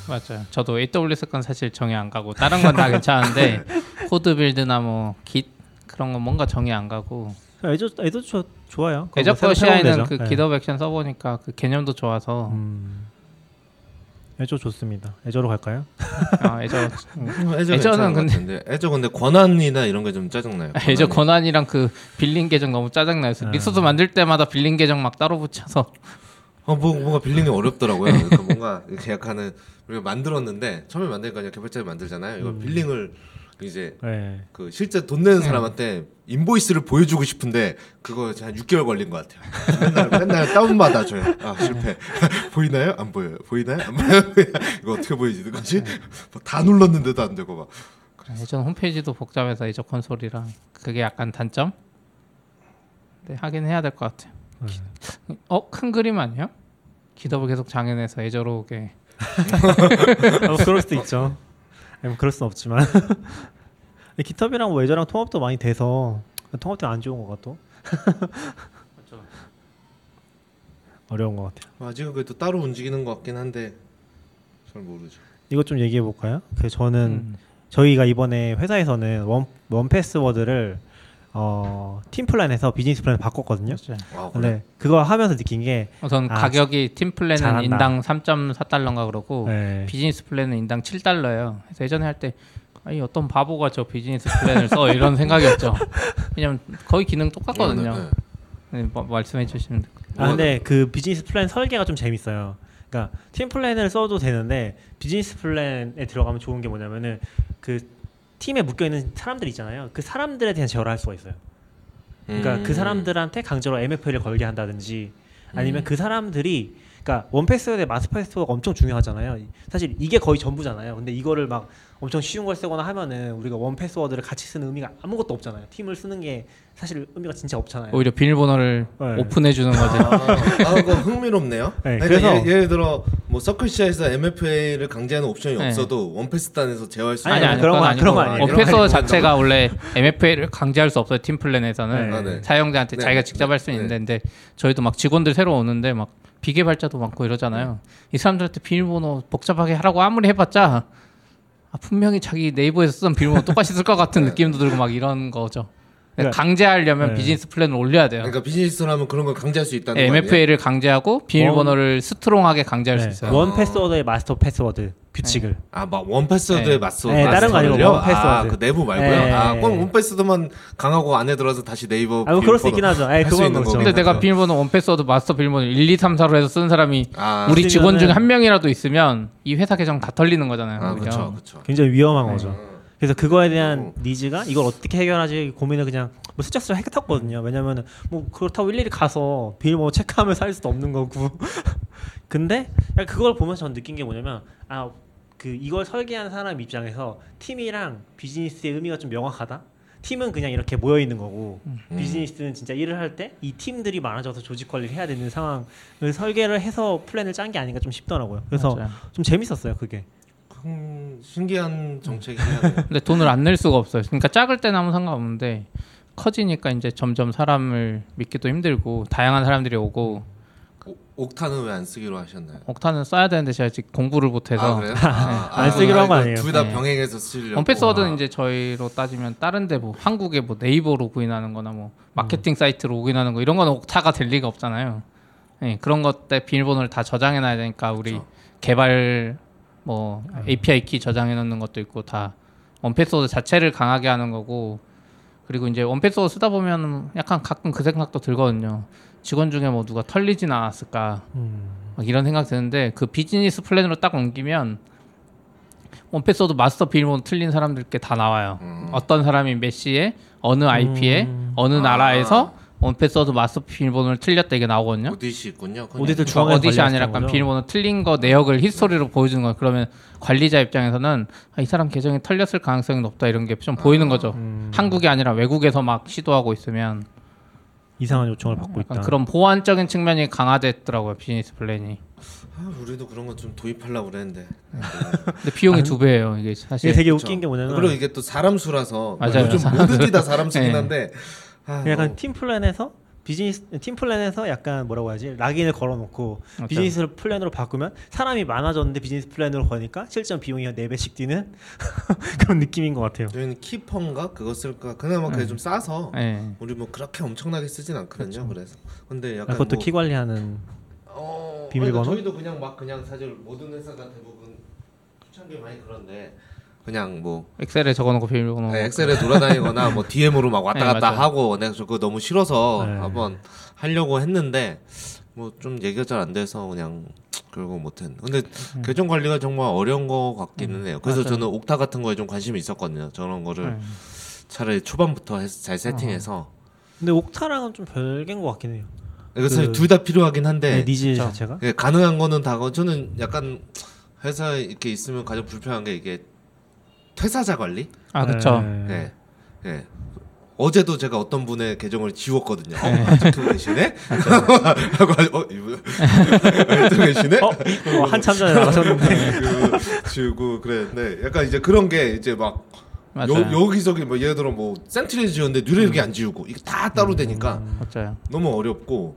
맞아요. 저도 AWS 건 사실 정이 안 가고 다른 건 다 괜찮은데 CodeBuild나 뭐 git 그런 건 뭔가 정이 안 가고 애저 애저 저 좋아요. 그거 Azure 뭐 새로 새로운 그. 네. GitHub Action 써보니까 그 개념도 좋아서 음. Azure 좋습니다. Azure로 갈까요? 아, Azure 음. 애저 애저는 근데- 같은데 Azure 근데 권한이나 이런 게 좀 짜증나요. Azure 권한이. 권한이랑 그 billing 계정 너무 짜증나요. 아. resource 만들 때마다 billing 계정 막 따로 붙여서 어, 뭐, 뭔가 billing이 어렵더라고요. 그러니까 뭔가 이렇게 약간은 우리가 만들었는데 처음에 만드니까 그냥 개발자를 만들잖아요. 이거 음. billing을 이제 네. 그 실제 돈 내는 사람한테 인보이스를 보여주고 싶은데 그거 한 6개월 걸린 것 같아요. 맨날 맨날 다운받아 줘요. 아 실패. 보이나요? 안 보여요. 보이나요? 안 보여요. 이거 어떻게 보여지는 거지? 뭐다 눌렀는데도 안 되고 막. 예전 홈페이지도 복잡해서 애저 콘솔이랑 그게 약간 단점. 네, 하긴 해야 될 것 같아요. 어큰 그림 아니에요? 기덥을 계속 장애내서 애저로 오게. 아, 뭐 그럴 수도 있죠. 뭐 그럴 수는 없지만. 기탑이랑 뭐 애저랑 통합도 많이 돼서 통합도 안 좋은 것 같도. 어려운 것 같아요. 아직은 그래도 따로 움직이는 것 같긴 한데 잘 모르죠. 이것 좀 얘기해 볼까요? 그 저는 음. 저희가 이번에 회사에서는 원, 1Password를 어, 팀 플랜에서 비즈니스 플랜을 바꿨거든요. 아, 그래? 근데 그거 하면서 느낀 게 우선 아, 가격이 팀 플랜은 잘한다. 인당 3.4달러인가 그러고 네. 비즈니스 플랜은 인당 7달러예요. 그래서 예전에 할 때 아니 어떤 바보가 저 비즈니스 플랜을 써 이런 생각이었죠. 왜냐면 거의 기능 똑같거든요. 네, 네. 네, 뭐, 말씀해 주시면 돼요. 아 근데 그 비즈니스 플랜 설계가 좀 재밌어요. 그러니까 팀 플랜을 써도 되는데 비즈니스 플랜에 들어가면 좋은 게 뭐냐면은 그 팀에 묶여 있는 사람들 있잖아요. 그 사람들에 대한 제어를 할 수가 있어요. 그러니까 음. 그 사람들한테 강제로 MFA를 걸게 한다든지 아니면 음. 그 사람들이 그러니까 1Password 마스터 패스워드가 엄청 중요하잖아요. 사실 이게 거의 전부잖아요. 근데 이거를 막 엄청 쉬운 걸 쓰거나 하면은 우리가 원 패스워드를 같이 쓰는 의미가 아무것도 없잖아요. 팀을 쓰는 게 사실 의미가 진짜 없잖아요. 오히려 비밀번호를 네. 오픈해 주는 거지. 아, 아, 그거 흥미롭네요. 네, 그러니까 그래서- 예, 예를 들어 뭐 서클시아에서 MFA를 강제하는 옵션이 네. 없어도 원패스단에서 제어할 수 아니, 있는 아니, 그런 거- 아니고 그런 거 아니에요. 거 자체가 원래 MFA를 강제할 수 없어요. 팀 플랜에서는 네. 아, 네. 사용자한테 네. 자기가 직접 할수 네. 있는데 근데 저희도 막 직원들 새로 오는데 막 비개발자도 많고 이러잖아요. 이 사람들한테 비밀번호 복잡하게 하라고 아무리 해봤자 아, 분명히 자기 네이버에서 쓰던 비밀번호 똑같이 쓸 것 같은 느낌도 들고 막 이런 거죠. 그러니까- 강제하려면 네. 비즈니스 플랜을 올려야 돼요. 그러니까 비즈니스라면 그런 걸 강제할 수 있다는 네, 거 아니에요? MFA를 강제하고 비밀번호를 strong하게 강제할 수 네. 있어요. 원 패스워드의 마스터 패스워드 규칙을 아, 막 1Password에 네. 맞서 네, 다른 거 아니고 맞서요? 1Password. 아, 그 내부 말고요. 네. 아, 그럼 원 패스워드만 강하고 안에 들어서 다시 네이버 아, 뭐 그럴 수 있긴 하죠. 예, 할수 그건 그렇죠. 근데 내가. 비밀번호 1Password 마스터 비밀번호 1, 2, 3, 4로 해서 쓰는 사람이 아, 우리 직원 중에 한 명이라도 있으면 이 회사 계정 다 털리는 거잖아요. 아. 그렇죠. 그렇죠. 굉장히 위험한 네. 거죠. 그래서 그거에 대한 어. needs가 이걸 어떻게 해결하지 고민을 그냥 뭐 슬쩍슬쩍 했었거든요. 왜냐면은 뭐 그렇다고 일일이 가서 비밀번호 체크하면서 할 수도 없는 거고. 근데 그걸 보면서 전 느낀 게 뭐냐면 아 그 이걸 설계한 사람 입장에서 팀이랑 비즈니스의 의미가 좀 명확하다. 팀은 그냥 이렇게 모여 있는 거고 음. 비즈니스는 진짜 일을 할 때 이 팀들이 많아져서 조직 관리를 해야 되는 상황을 설계를 해서 플랜을 짠 게 아닌가 좀 싶더라고요. 그래서 맞아요. 좀 재밌었어요 그게. 음, 신기한 하네요. 근데 돈을 안 낼 수가 없어요. 그러니까 작을 때는 아무 상관없는데 커지니까 이제 점점 사람을 믿기도 힘들고 다양한 사람들이 오고 오- Okta는 왜 안 쓰기로 하셨나요? Okta는 써야 되는데 제가 아직 공부를 못해서 아, 그래요? 아, 안 쓰기로 한 거 아니에요? 둘다 네. 병행해서 쓰려고. 1Password는 아. 이제 저희로 따지면 다른데 뭐 한국에 뭐 네이버 로그인하는 거나 뭐 마케팅 사이트 로그인하는 거 이런 거는 Okta가 될 리가 없잖아요. 네, 그런 것 때 비밀번호를 다 저장해 놔야 되니까 우리 그렇죠. 개발 뭐 API 키 저장해 놓는 것도 있고 다 1Password 자체를 강하게 하는 거고 그리고 이제 1Password 쓰다 보면 약간 가끔 그 생각도 들거든요. 직원 중에 뭐 누가 털리진 않았을까 음. 막 이런 생각 드는데 그 비즈니스 플랜으로 딱 옮기면 1Password 마스터 비밀번호 틀린 사람들 게 다 나와요. 음. 어떤 사람이 몇 시에 어느 IP에 음. 어느 아. 나라에서 1Password 마스터 비밀번호를 틀렸다 이게 나오거든요. audit이 있군요. 그냥. audit을 그러니까 중앙에 audit이 아니라 약간 거죠? 비밀번호 틀린 거 내역을 history로 보여주는 거예요. 그러면 관리자 입장에서는 아, 이 사람 계정이 털렸을 가능성이 높다 이런 게좀 보이는 거죠. 음. 한국이 아니라 외국에서 막 시도하고 있으면 이상한 요청을 받고 있다. 그런 보안적인 측면이 강화됐더라고요 비즈니스 플랜이. 아, 우리도 그런 거 좀 도입하려고 그랬는데. 근데 비용이 두 배예요 이게 사실. 이게 되게. 웃긴 게 뭐냐면 그리고 이게 또 사람 수라서 뭐 맞아요. 요즘 사람 모든 게 다 사람 수긴 네. 한데. 아, 약간 너무- 팀 플랜에서 비즈니스 팀 플랜에서 약간 뭐라고 하지 lock-in을 걸어놓고 맞죠. 비즈니스 플랜으로 바꾸면 사람이 많아졌는데 비즈니스 플랜으로 거니까 실전 비용이 한 4 배씩 뛰는 그런 느낌인 것 같아요. 저희는 Keeper인가 그거 쓸까 그나마 그게 좀 싸서 네. 우리 뭐 그렇게 엄청나게 쓰진 않거든요. 그래서 근데 약간 그것도 뭐, 키 관리하는 어, 비밀번호? 그러니까 저희도 그냥 막 그냥 사실 모든 회사가 대부분 초창기 많이 그런데 그냥 뭐 엑셀에 적어놓고 비밀번호. 네, 엑셀에 돌아다니거나 뭐 DM으로 막 왔다 네, 갔다 맞아요. 하고 내가 저 그거 너무 싫어서 네. 한번 하려고 했는데 뭐 좀 얘기가 잘 안 돼서 그냥 결국 못했네. 근데 계정 관리가 정말 어려운 거 같기는 해요. 그래서 음. 맞아요. 저는 옥타 같은 거에 좀 관심이 있었거든요. 저런 거를 네. 차라리 초반부터 해서 잘 세팅해서 근데 옥타랑은 좀 별개인 것 같긴 해요. 이거 사실 그- 둘다 필요하긴 한데 네, 니즈. 자체가 예, 가능한 거는 다 거- 저는 약간 회사에 이렇게 있으면 가장 불편한 게 이게 퇴사자 관리. 아 그렇죠. 네. 예. 예. 어제도 제가 어떤 분의 계정을 지웠거든요. 어, 네. 아직도 계시네? 하고 어, 이분 아직도 계시네? 어, 어, 한참 전에 나가셨는데 그, 지우고 그랬는데 약간 이제 그런 게 이제 막 맞아요. 여, 여기저기 뭐 예를 들어 뭐 센트리 지웠는데 뉴레릭이 안 지우고 이게 다 따로 되니까 맞아요. 너무 어렵고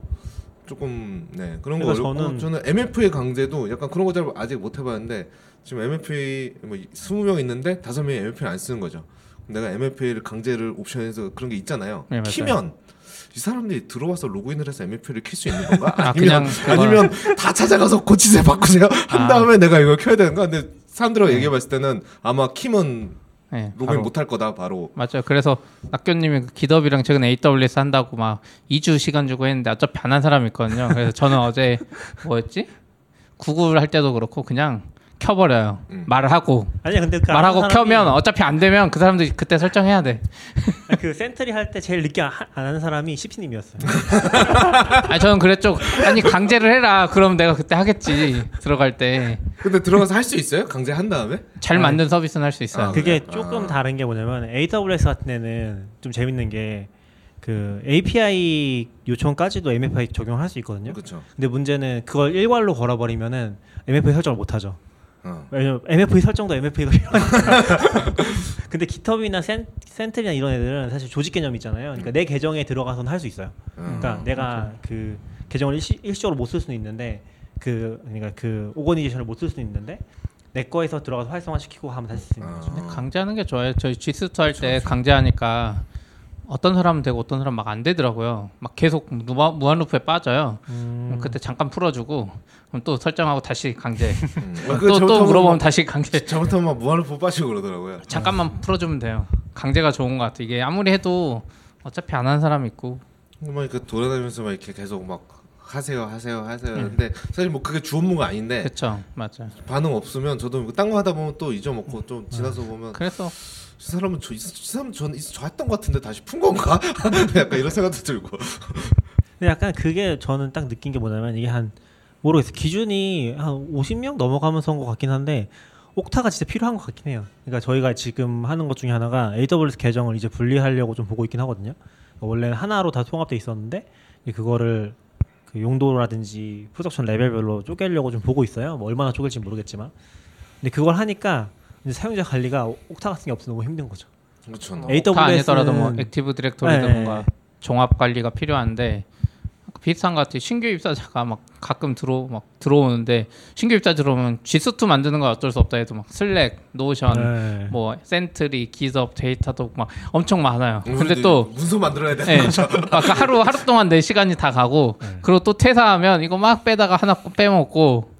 조금 네 그런 거 어렵고 저는- 저는, MFA 강제도 약간 그런 거 잘 아직 못 해봤는데 지금 MFA 뭐 20명 있는데 다섯 명이 MFA 안 쓰는 거죠. 내가 MFA를 강제를 옵션에서 그런 게 있잖아요. 네. 키면 이 사람들이 들어와서 로그인을 해서 MFA를 킬수 있는 건가? 아, 아니면 그냥 그거- 아니면 다 찾아가서 고치세요 바꾸세요 한 아. 다음에 내가 이걸 켜야 되는가? 근데 사람들하고 얘기해봤을 때는 아마 키면 네, 로그인. 못할 거다 바로. 맞아요. 그래서 낙교님이 그 기덥이랑 최근 AWS 한다고 막 2주 시간 주고 했는데 어차피 안 한 사람이 있거든요. 그래서 저는 어제 뭐였지? 구글 할 때도 그렇고 그냥 켜버려요. 음. 말을 하고 아니야 근데 그 말하고 켜면 어차피 안 되면 그 사람들이 그때 설정해야 돼. 아니, 그 센트리 할 때 제일 늦게 하- 안 하는 사람이 시피님이었어요. 아니 저는 그랬죠. 아니 강제를 해라. 그럼 내가 그때 하겠지. 들어갈 때잘 근데 들어가서 할 수 있어요? 강제 한 다음에? 만든 서비스는 할 수 있어요. 아, 그게? 조금 아. 다른 게 뭐냐면 AWS 같은 데는 좀 재밌는 게그 API 요청까지도 MFI 적용할 수 있거든요. 그렇죠. 근데 문제는 그걸 일괄로 걸어버리면은 MFA 설정을 못 하죠. 어. 왜냐면 MFA 설정도 MFA가 필요하니까. 근데 기텁이나 센, 센트리나 이런 애들은 사실 조직 개념이 있잖아요. 그러니까 내 계정에 들어가서는 할 수 있어요. 그러니까 음. 내가 그 계정을 일시, 일시적으로 못 쓸 수는 있는데 그 그러니까 그 organization을 못 쓸 수는 있는데 내 거에서 들어가서 활성화시키고 하면 다시 쓸수 있는 거죠. 아. 강제하는 게 좋아요. 저희 G Suite 할 때 강제하니까 어떤 사람은 되고 어떤 사람은 막안 되더라고요. 막 계속 무한, 무한 루프에 빠져요. 음. 그때 잠깐 풀어주고 그럼 또 설정하고 다시 강제. 음. 아, 그거 또, 또 잘못하면 물어보면 막- 다시 강제. 잘못하면 막 무한 루프 빠지고 그러더라고요. 잠깐만 풀어주면 돼요. 강제가 좋은 것 같아. 이게 아무리 해도 어차피 안 하는 사람 있고. 막 이렇게 돌아다니면서 막 이렇게 계속 막 하세요 하세요 하세요. 근데 사실 뭐 그게 주 업무가 아닌데 그렇죠, 맞아. 반응 없으면 저도 딴거 하다 보면 또 잊어먹고 좀 지나서 보면 그래서 이 사람은 저, 이 사람은 있어 저 했던 것 같은데 다시 푼 건가? 약간 이런 생각도 들고. 근데 약간 그게 저는 딱 느낀 게 뭐냐면 이게 한 모르겠어요. 기준이 한 50명 넘어가면서 한것 같긴 한데 Okta가 진짜 필요한 것 같긴 해요. 그러니까 저희가 지금 하는 것 중에 하나가 AWS 계정을 이제 분리하려고 좀 보고 있긴 하거든요. 원래는 하나로 다 통합돼 있었는데 그거를 그 용도라든지 production 레벨별로 쪼개려고 좀 보고 있어요. 뭐 얼마나 쪼갤지 모르겠지만. 근데 그걸 하니까 이제 사용자 관리가 Okta 같은 게 없어 너무 힘든 거죠. 그렇죠. AWS 다 아니더라도 뭐 는- Active Directory든 네. 뭔가 종합 관리가 필요한데 비슷한 것 같아요. 신규 입사자가 막 가끔 들어 막 들어오는데 신규 입사 들어오면 G Suite 만드는 건 어쩔 수 없다 해도 막 Slack, Notion, 네. 뭐 Sentry, GitHub, Datadog 막 엄청 많아요. 근데 우리도 또 문서 만들어야 돼. 예. 아까 하루 하루 동안 내 시간이 다 가고 네. 그리고 또 퇴사하면 이거 막 빼다가 하나 빼먹고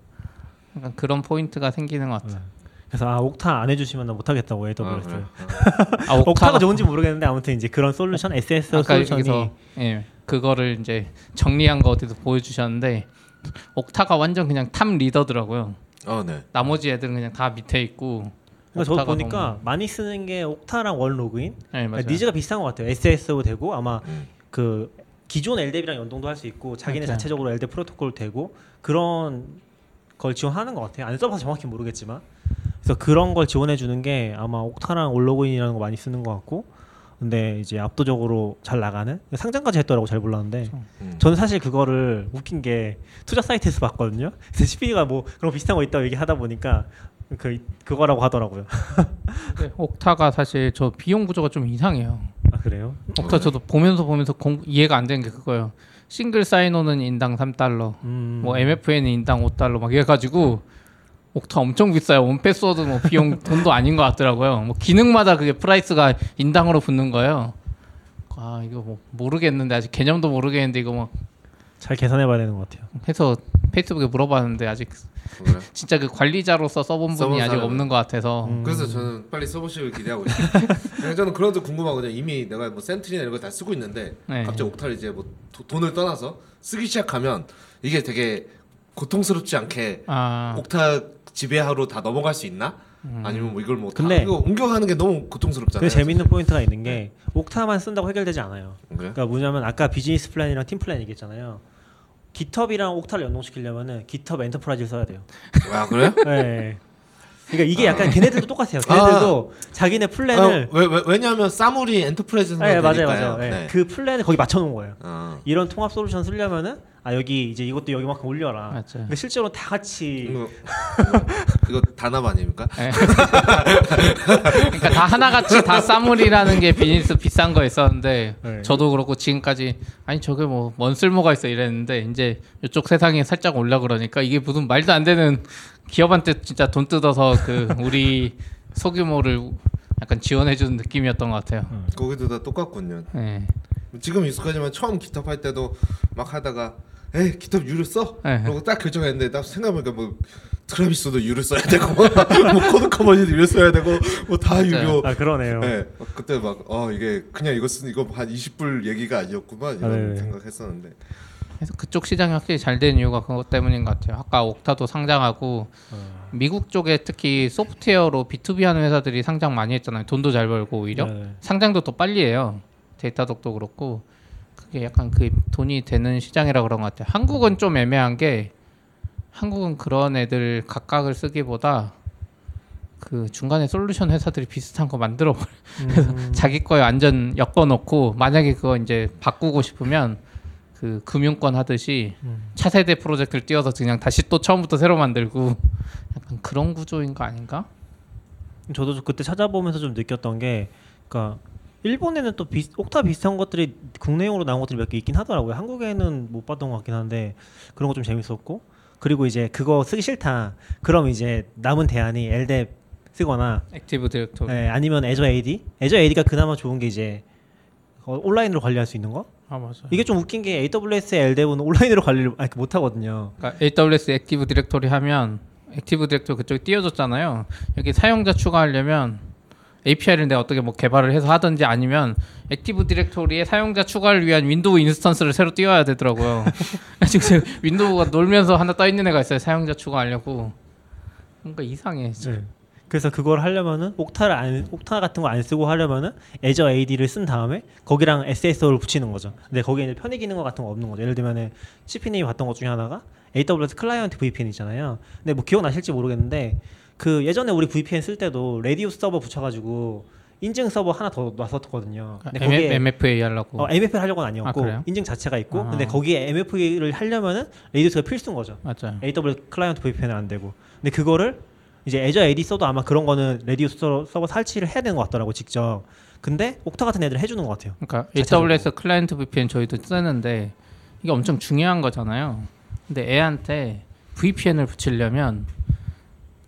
약간 그런 포인트가 생기는 것 같아요. 그래서 아 Okta 안 해주시면 나 못하겠다고 AWS. 아, 그래. 아, Okta가 좋은지 모르겠는데 아무튼 이제 그런 솔루션 SSO 여기서 예 그거를 이제 정리한 거 어디서 보여주셨는데 Okta가 완전 그냥 top 리더더라고요. 어, 네. 나머지 애들은 그냥 다 밑에 있고. 그러니까 저 보니까 너무- 많이 쓰는 게 Okta랑 OneLogin 네, 맞아요. needs가 비슷한 것 같아요. SSO도 되고 아마 음. 그 기존 LDAP랑 연동도 할 수 있고 자기네 맞아요. 자체적으로 LDAP 프로토콜 되고 그런 걸 지원하는 것 같아요. 안 써봐서 정확히 모르겠지만 그래서 그런 걸 지원해 주는 게 아마 Okta랑 OneLogin이라는 거 많이 쓰는 것 같고 근데 이제 압도적으로 잘 나가는 상장까지 했더라고 잘 몰랐는데 음. 저는 사실 그거를 웃긴 게 투자 사이트에서 봤거든요. 그래서 CP가 뭐 그런 거 비슷한 거 있다고 얘기하다 보니까 그 그거라고 하더라고요. 네, Okta가 사실 저 비용 구조가 좀 이상해요. 아 그래요? Okta 저도 보면서 보면서 공, 이해가 안 되는 게 그거예요. single sign-on은 인당 3달러, 음. 뭐 MFA는 인당 5달러 막 이래가지고 Okta 엄청 비싸요. 1Password 뭐 비용 돈도 아닌 것 같더라고요. 뭐 기능마다 그게 price가 인당으로 붙는 거예요. 아 이거 뭐 모르겠는데 아직 개념도 모르겠는데 이거 막 잘 계산해봐야 되는 것 같아요. 해서 페이스북에 물어봤는데 아직 그래. 진짜 그 관리자로서 써본 분이 아직 사람은. 없는 것 같아서 음. 그래서 저는 빨리 써보시길 기대하고 있어요. 저는 그런 것도 궁금하거든요. 이미 내가 뭐 센트리나 이런 거다 쓰고 있는데 네. 갑자기 옥타를 이제 뭐 도- 돈을 떠나서 쓰기 시작하면 이게 되게 고통스럽지 않게 아 옥타 지배하로 다 넘어갈 수 있나? 음. 아니면 뭐 이걸 뭐 근데- 다 이거 옮겨가는 게 너무 고통스럽잖아요. 재밌는 포인트가 있는 게 Okta만 쓴다고 해결되지 않아요. 그래요? 그러니까 뭐냐면 아까 비즈니스 플랜이랑 팀 플랜 얘기했잖아요. GitHub랑 Okta를 연동시키려면은 GitHub enterprise를 써야 돼요. 아 그래요? 네. 그러니까 이게 약간 걔네들도 똑같아요. 걔네들도 자기네 플랜을 아, 왜, 왜, 왜냐하면 SAML이 enterprise에서 네, 맞아요. 맞아요. 네. 네. 그 플랜을 거기 맞춰놓은 거예요. 어. 이런 통합 솔루션 쓰려면은 아 여기 이제 이것도 여기만큼 올려라. 맞아요. 근데 실제로 다 같이 이거, 이거, 이거 단합 아닙니까? 네. 그러니까 다 하나같이 다 싸물이라는 게 비즈니스 비싼 거 있었는데 네. 저도 그렇고 지금까지 아니 저게 뭐 뭔 쓸모가 있어 이랬는데 이제 이쪽 세상에 살짝 올라 그러니까 이게 무슨 말도 안 되는 기업한테 진짜 돈 뜯어서 그 우리 소규모를 약간 지원해주는 느낌이었던 것 같아요. 거기도 다 똑같군요. 네. 지금 익숙하지만 처음 기탑 할 때도 막 하다가 에 GitHub 유료를 써? 네. 그러고 딱 결정했는데 나 생각해보니까 뭐 Travis도 유료를 써야 되고 뭐 코드 커머니도 유료를 써야 되고 뭐 다. 유료. 아 그러네요. 네, 막 그때 막 어 이게 그냥 이거 쓰 이거 한 20불 얘기가 아니었구만 이런 아, 네네. 생각했었는데 그래서 그쪽 시장이 확실히 잘 된 이유가 그것 때문인 것 같아요. 아까 Okta도 상장하고 미국 쪽에 특히 소프트웨어로 B2B 하는 회사들이 상장 많이 했잖아요. 돈도 잘 벌고 오히려 네. 상장도 더 빨리 해요. 데이터독도 그렇고 그게 약간 그 돈이 되는 시장이라 그런 것 같아요. 한국은 좀 애매한 게 한국은 그런 애들 각각을 쓰기보다 그 중간에 솔루션 회사들이 비슷한 거 만들어 버려. 음, 자기 거에 완전 엮어 놓고 만약에 그거 이제 바꾸고 싶으면 그 금융권 하듯이 음. 차세대 프로젝트를 띄워서 그냥 다시 또 처음부터 새로 만들고 약간 그런 구조인 거 아닌가? 저도 그때 찾아보면서 좀 느꼈던 게, 그러니까 일본에는 또 비, Okta 비슷한 것들이 국내용으로 나온 것들이 몇 개 있긴 하더라고요. 한국에는 못 봤던 것 같긴 한데 그런 거 좀 재밌었고, 그리고 이제 그거 쓰기 싫다. 그럼 이제 남은 대안이 LDAP 쓰거나 Active Directory. 예, 아니면 Azure AD. Azure AD가 그나마 좋은 게 이제 어, 온라인으로 관리할 수 있는 거. 아 맞아. 이게 좀 웃긴 게 AWS의 LDAP은 온라인으로 관리를 아, 못 하거든요. 그러니까 AWS Active Directory 하면 Active Directory 그쪽에 띄워줬잖아요. 여기 사용자 추가하려면 API를 내가 어떻게 뭐 개발을 해서 하든지 아니면 Active Directory에 사용자 추가를 위한 Windows instance를 새로 띄워야 되더라고요. 지금 Windows가 놀면서 하나 떠 있는 애가 있어요. 사용자 추가하려고. 뭔가 이상해. 진짜. 네. 그래서 그걸 하려면은 Okta를 안 Okta 같은 거 안 쓰고 하려면은 Azure AD를 쓴 다음에 거기랑 SSO를 붙이는 거죠. 근데 거기에 이제 편의 기능 같은 거 없는 거죠. 예를 들면은 CP님이 봤던 것 중에 하나가 AWS Client VPN 있잖아요. 근데 뭐 기억나실지 모르겠는데 그 예전에 우리 VPN 쓸 때도 RADIUS 서버 붙여가지고 인증 서버 하나 더 놨었거든요. 근데 M- 거기에 MFA 하려고. 어, MFA를 하려고는 아, 아니었고 그래요? 인증 자체가 있고 아. 근데 거기에 MFA를 하려면은 RADIUS가 필수인 거죠. 맞아요. AWS Client VPN은 안 되고. 근데 그거를 이제 Azure AD 써도 아마 그런 거는 RADIUS 서버, 설치를 해야 되는 것 같더라고 직접. 근데 Okta 같은 애들은 해주는 것 같아요. 그러니까 자체적으로. AWS Client VPN 저희도 쓰는데 이게 엄청 중요한 거잖아요. 근데 애한테 VPN을 붙이려면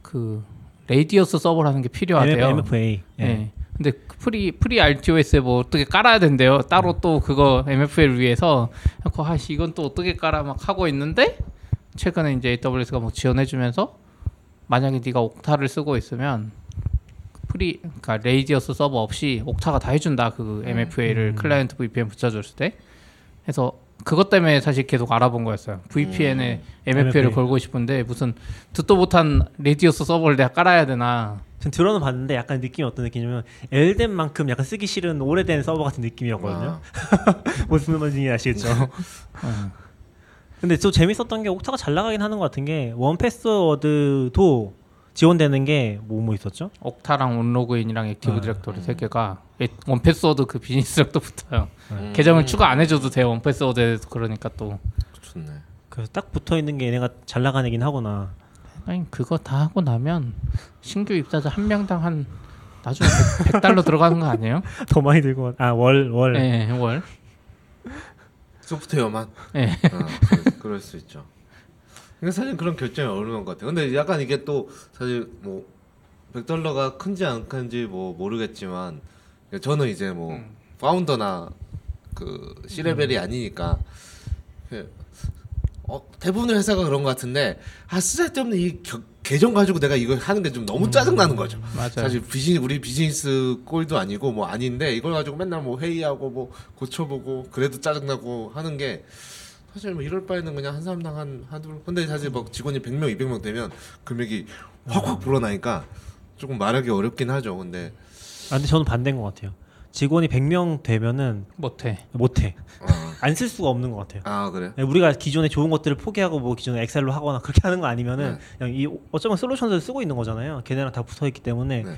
그 RADIUS 서버라는 게 필요하대요. MFA. 예. 예. 근데 그 Free FreeRADIUS에 뭐 어떻게 깔아야 된대요. 따로 또 그거 MFA를 위해서 그래서 아씨 이건 또 어떻게 깔아 막 하고 있는데 최근에 이제 AWS가 뭐 지원해주면서 만약에 네가 Okta를 쓰고 있으면 Free 그러니까 RADIUS 서버 없이 Okta가 다 해준다 그 MFA를 음. Client VPN 붙여줬을 때 해서 그것 때문에 사실 계속 알아본 거였어요. VPN에 MFA를 MFA. 걸고 싶은데 무슨 듣도 못한 RADIUS 서버를 내가 깔아야 되나 전 들어는 봤는데 약간 느낌이 어떤 느낌이냐면 LDAP만큼 약간 쓰기 싫은 오래된 서버 같은 느낌이었거든요. 아, 무슨 말인지 아시겠죠? 어. 근데 또 재밌었던 게 Okta가 잘 나가긴 하는 것 같은 게 원패스워드도 지원되는 게 뭐뭐 있었죠? Okta랑 OneLogin이랑 Active 아, Directory 세 개가 원패스워드 그 비즈니스력도 붙어요. 음. 계정을 추가 안 해줘도 돼요. 원패스워드에서 그러니까 또 좋네. 그래서 딱 붙어 있는 게 얘네가 잘 나가는 애긴 하구나. 아니 그거 다 하고 나면 신규 입사자 한 명당 한 나중에 100, 달러 들어가는 거 아니에요? 더 많이 들고 아월 월. 네, 월. 소프트웨어만. 네. 어, 그럴, 그럴 수 있죠. 그러니까 사실 그런 결정이 어려운 것 같아요. 근데 약간 이게 또 사실 뭐 100달러가 큰지 안 큰지 뭐 모르겠지만 저는 이제 뭐 음. 파운더나 그 C레벨이 아니니까 그 어, 대부분의 회사가 그런 것 같은데 아 쓰잘데없는 이 겨- 계정 가지고 내가 이걸 하는 게 좀 너무 짜증 나는 거죠. 맞아요. 사실 비즈니 우리 비즈니스 꼴도 아니고 뭐 아닌데 이걸 가지고 맨날 뭐 회의하고 뭐 고쳐보고 그래도 짜증 나고 하는 게 사실 뭐 이럴 바에는 그냥 한 사람당 한 한두 근데 사실 막 직원이 100명 200명 되면 금액이 확확 불어나니까 조금 말하기 어렵긴 하죠. 근데 아 근데 저는 반대인 것 같아요. 직원이 100명 되면은 못해. 못해. 어, 안쓸 수가 없는 것 같아요. 아 그래? 네, 우리가 기존에 좋은 것들을 포기하고 뭐 기존에 엑셀로 하거나 그렇게 하는 거 아니면은 네. 그냥 이 어쩌면 솔루션을 쓰고 있는 거잖아요. 걔네랑 다 붙어 있기 때문에 네.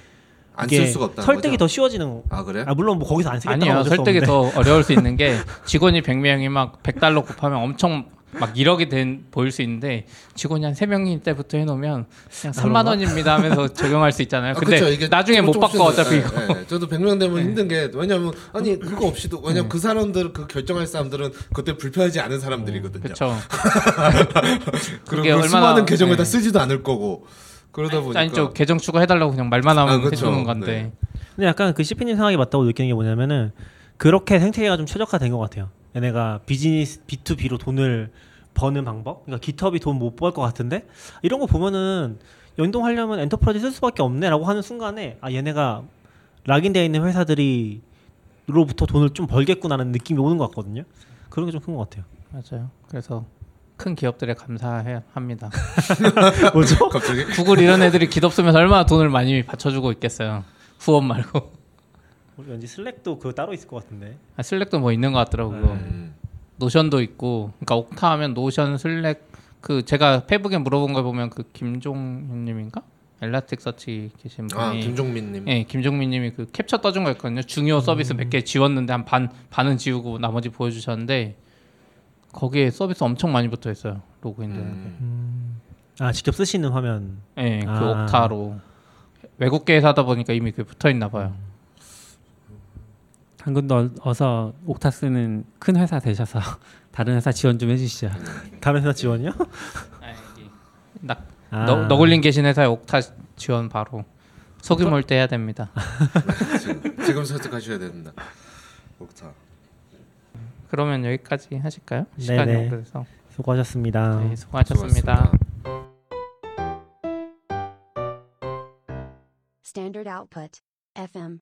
안 이게 쓸 수가 없다. 설득이 더 쉬워지는. 아 그래? 아 물론 뭐 거기서 안 쓰겠다고 아니요. 설득이. 더 어려울 수 있는 게 직원이 100명이 막 100달러 곱하면 엄청 막 1억이 된 보일 수 있는데 직원이 한 3명일 때부터 해놓으면 그냥 3만 원입니다 하면서 적용할 수 있잖아요. 아, 근데 그쵸. 이게 나중에 못 바꿔 어차피 예, 이거. 예. 저도 100명 되면 힘든 게 왜냐면 아니 그거 없이도 왜냐면 그 사람들 그 결정할 사람들은 그때 불편하지 않은 사람들이거든요. 그렇죠. 그리고 얼마나- 수많은 계정을 네. 다 쓰지도 않을 거고 그러다 보니까 아니 저 계정 추가해달라고 그냥 말만 하면 아, 그쵸. 해주는 건데 근데 약간 그 CP님 생각이 맞다고 느끼는 게 뭐냐면은 그렇게 생태계가 좀 최적화된 것 같아요. 얘네가 비즈니스 B2B로 돈을 버는 방법. 그러니까 GitHub이 돈 못 벌 것 같은데 이런 거 보면은 연동하려면 enterprise 쓸 수밖에 없네라고 하는 순간에 아 얘네가 lock-in되어 있는 회사들이 로부터 돈을 좀 벌겠구나라는 느낌이 오는 것 같거든요. 그런 게 좀 큰 것 같아요. 맞아요. 그래서 큰 기업들에 감사해야 합니다. 뭐죠? 갑자기 구글 이런 애들이 GitHub 쓰면서 얼마나 돈을 많이 받쳐주고 있겠어요. 후원 말고. 우리 왠지 Slack도 그거 따로 있을 것 같은데. 아, Slack도 뭐 있는 것 같더라고. 요 음. Notion도 있고. 그러니까 Okta 하면 Notion, Slack. 그 제가 페북에 물어본 걸 보면 그 김종현님인가? Elasticsearch 계신 분이. 아 김종민님. 예, 김종민님이 그 캡처 떠준 거였거든요. 중요 서비스 몇개 지웠는데 한 반 반은 지우고 나머지 보여주셨는데 거기에 서비스 엄청 많이 붙어 있어요. 로그인 되는 게. 음. 아 직접 쓰시는 화면. 예, 그 아. 옥타로 외국계 회사다 보니까 이미 그게 붙어 있나 봐요. 한군 더 어서 옥타 쓰는 큰 회사 되셔서 다른 회사 지원 좀 해주시죠. 다른 회사 지원이요? 나, 아. 너, 너굴린 계신 회사에 옥타 지원 바로 소규모 올때 해야 됩니다. 지금, 지금 선택하셔야 됩니다. 옥타. 그러면 여기까지 하실까요? 네네. 시간이 오래돼서 수고하셨습니다. 네, 수고하셨습니다. Standard output. FM.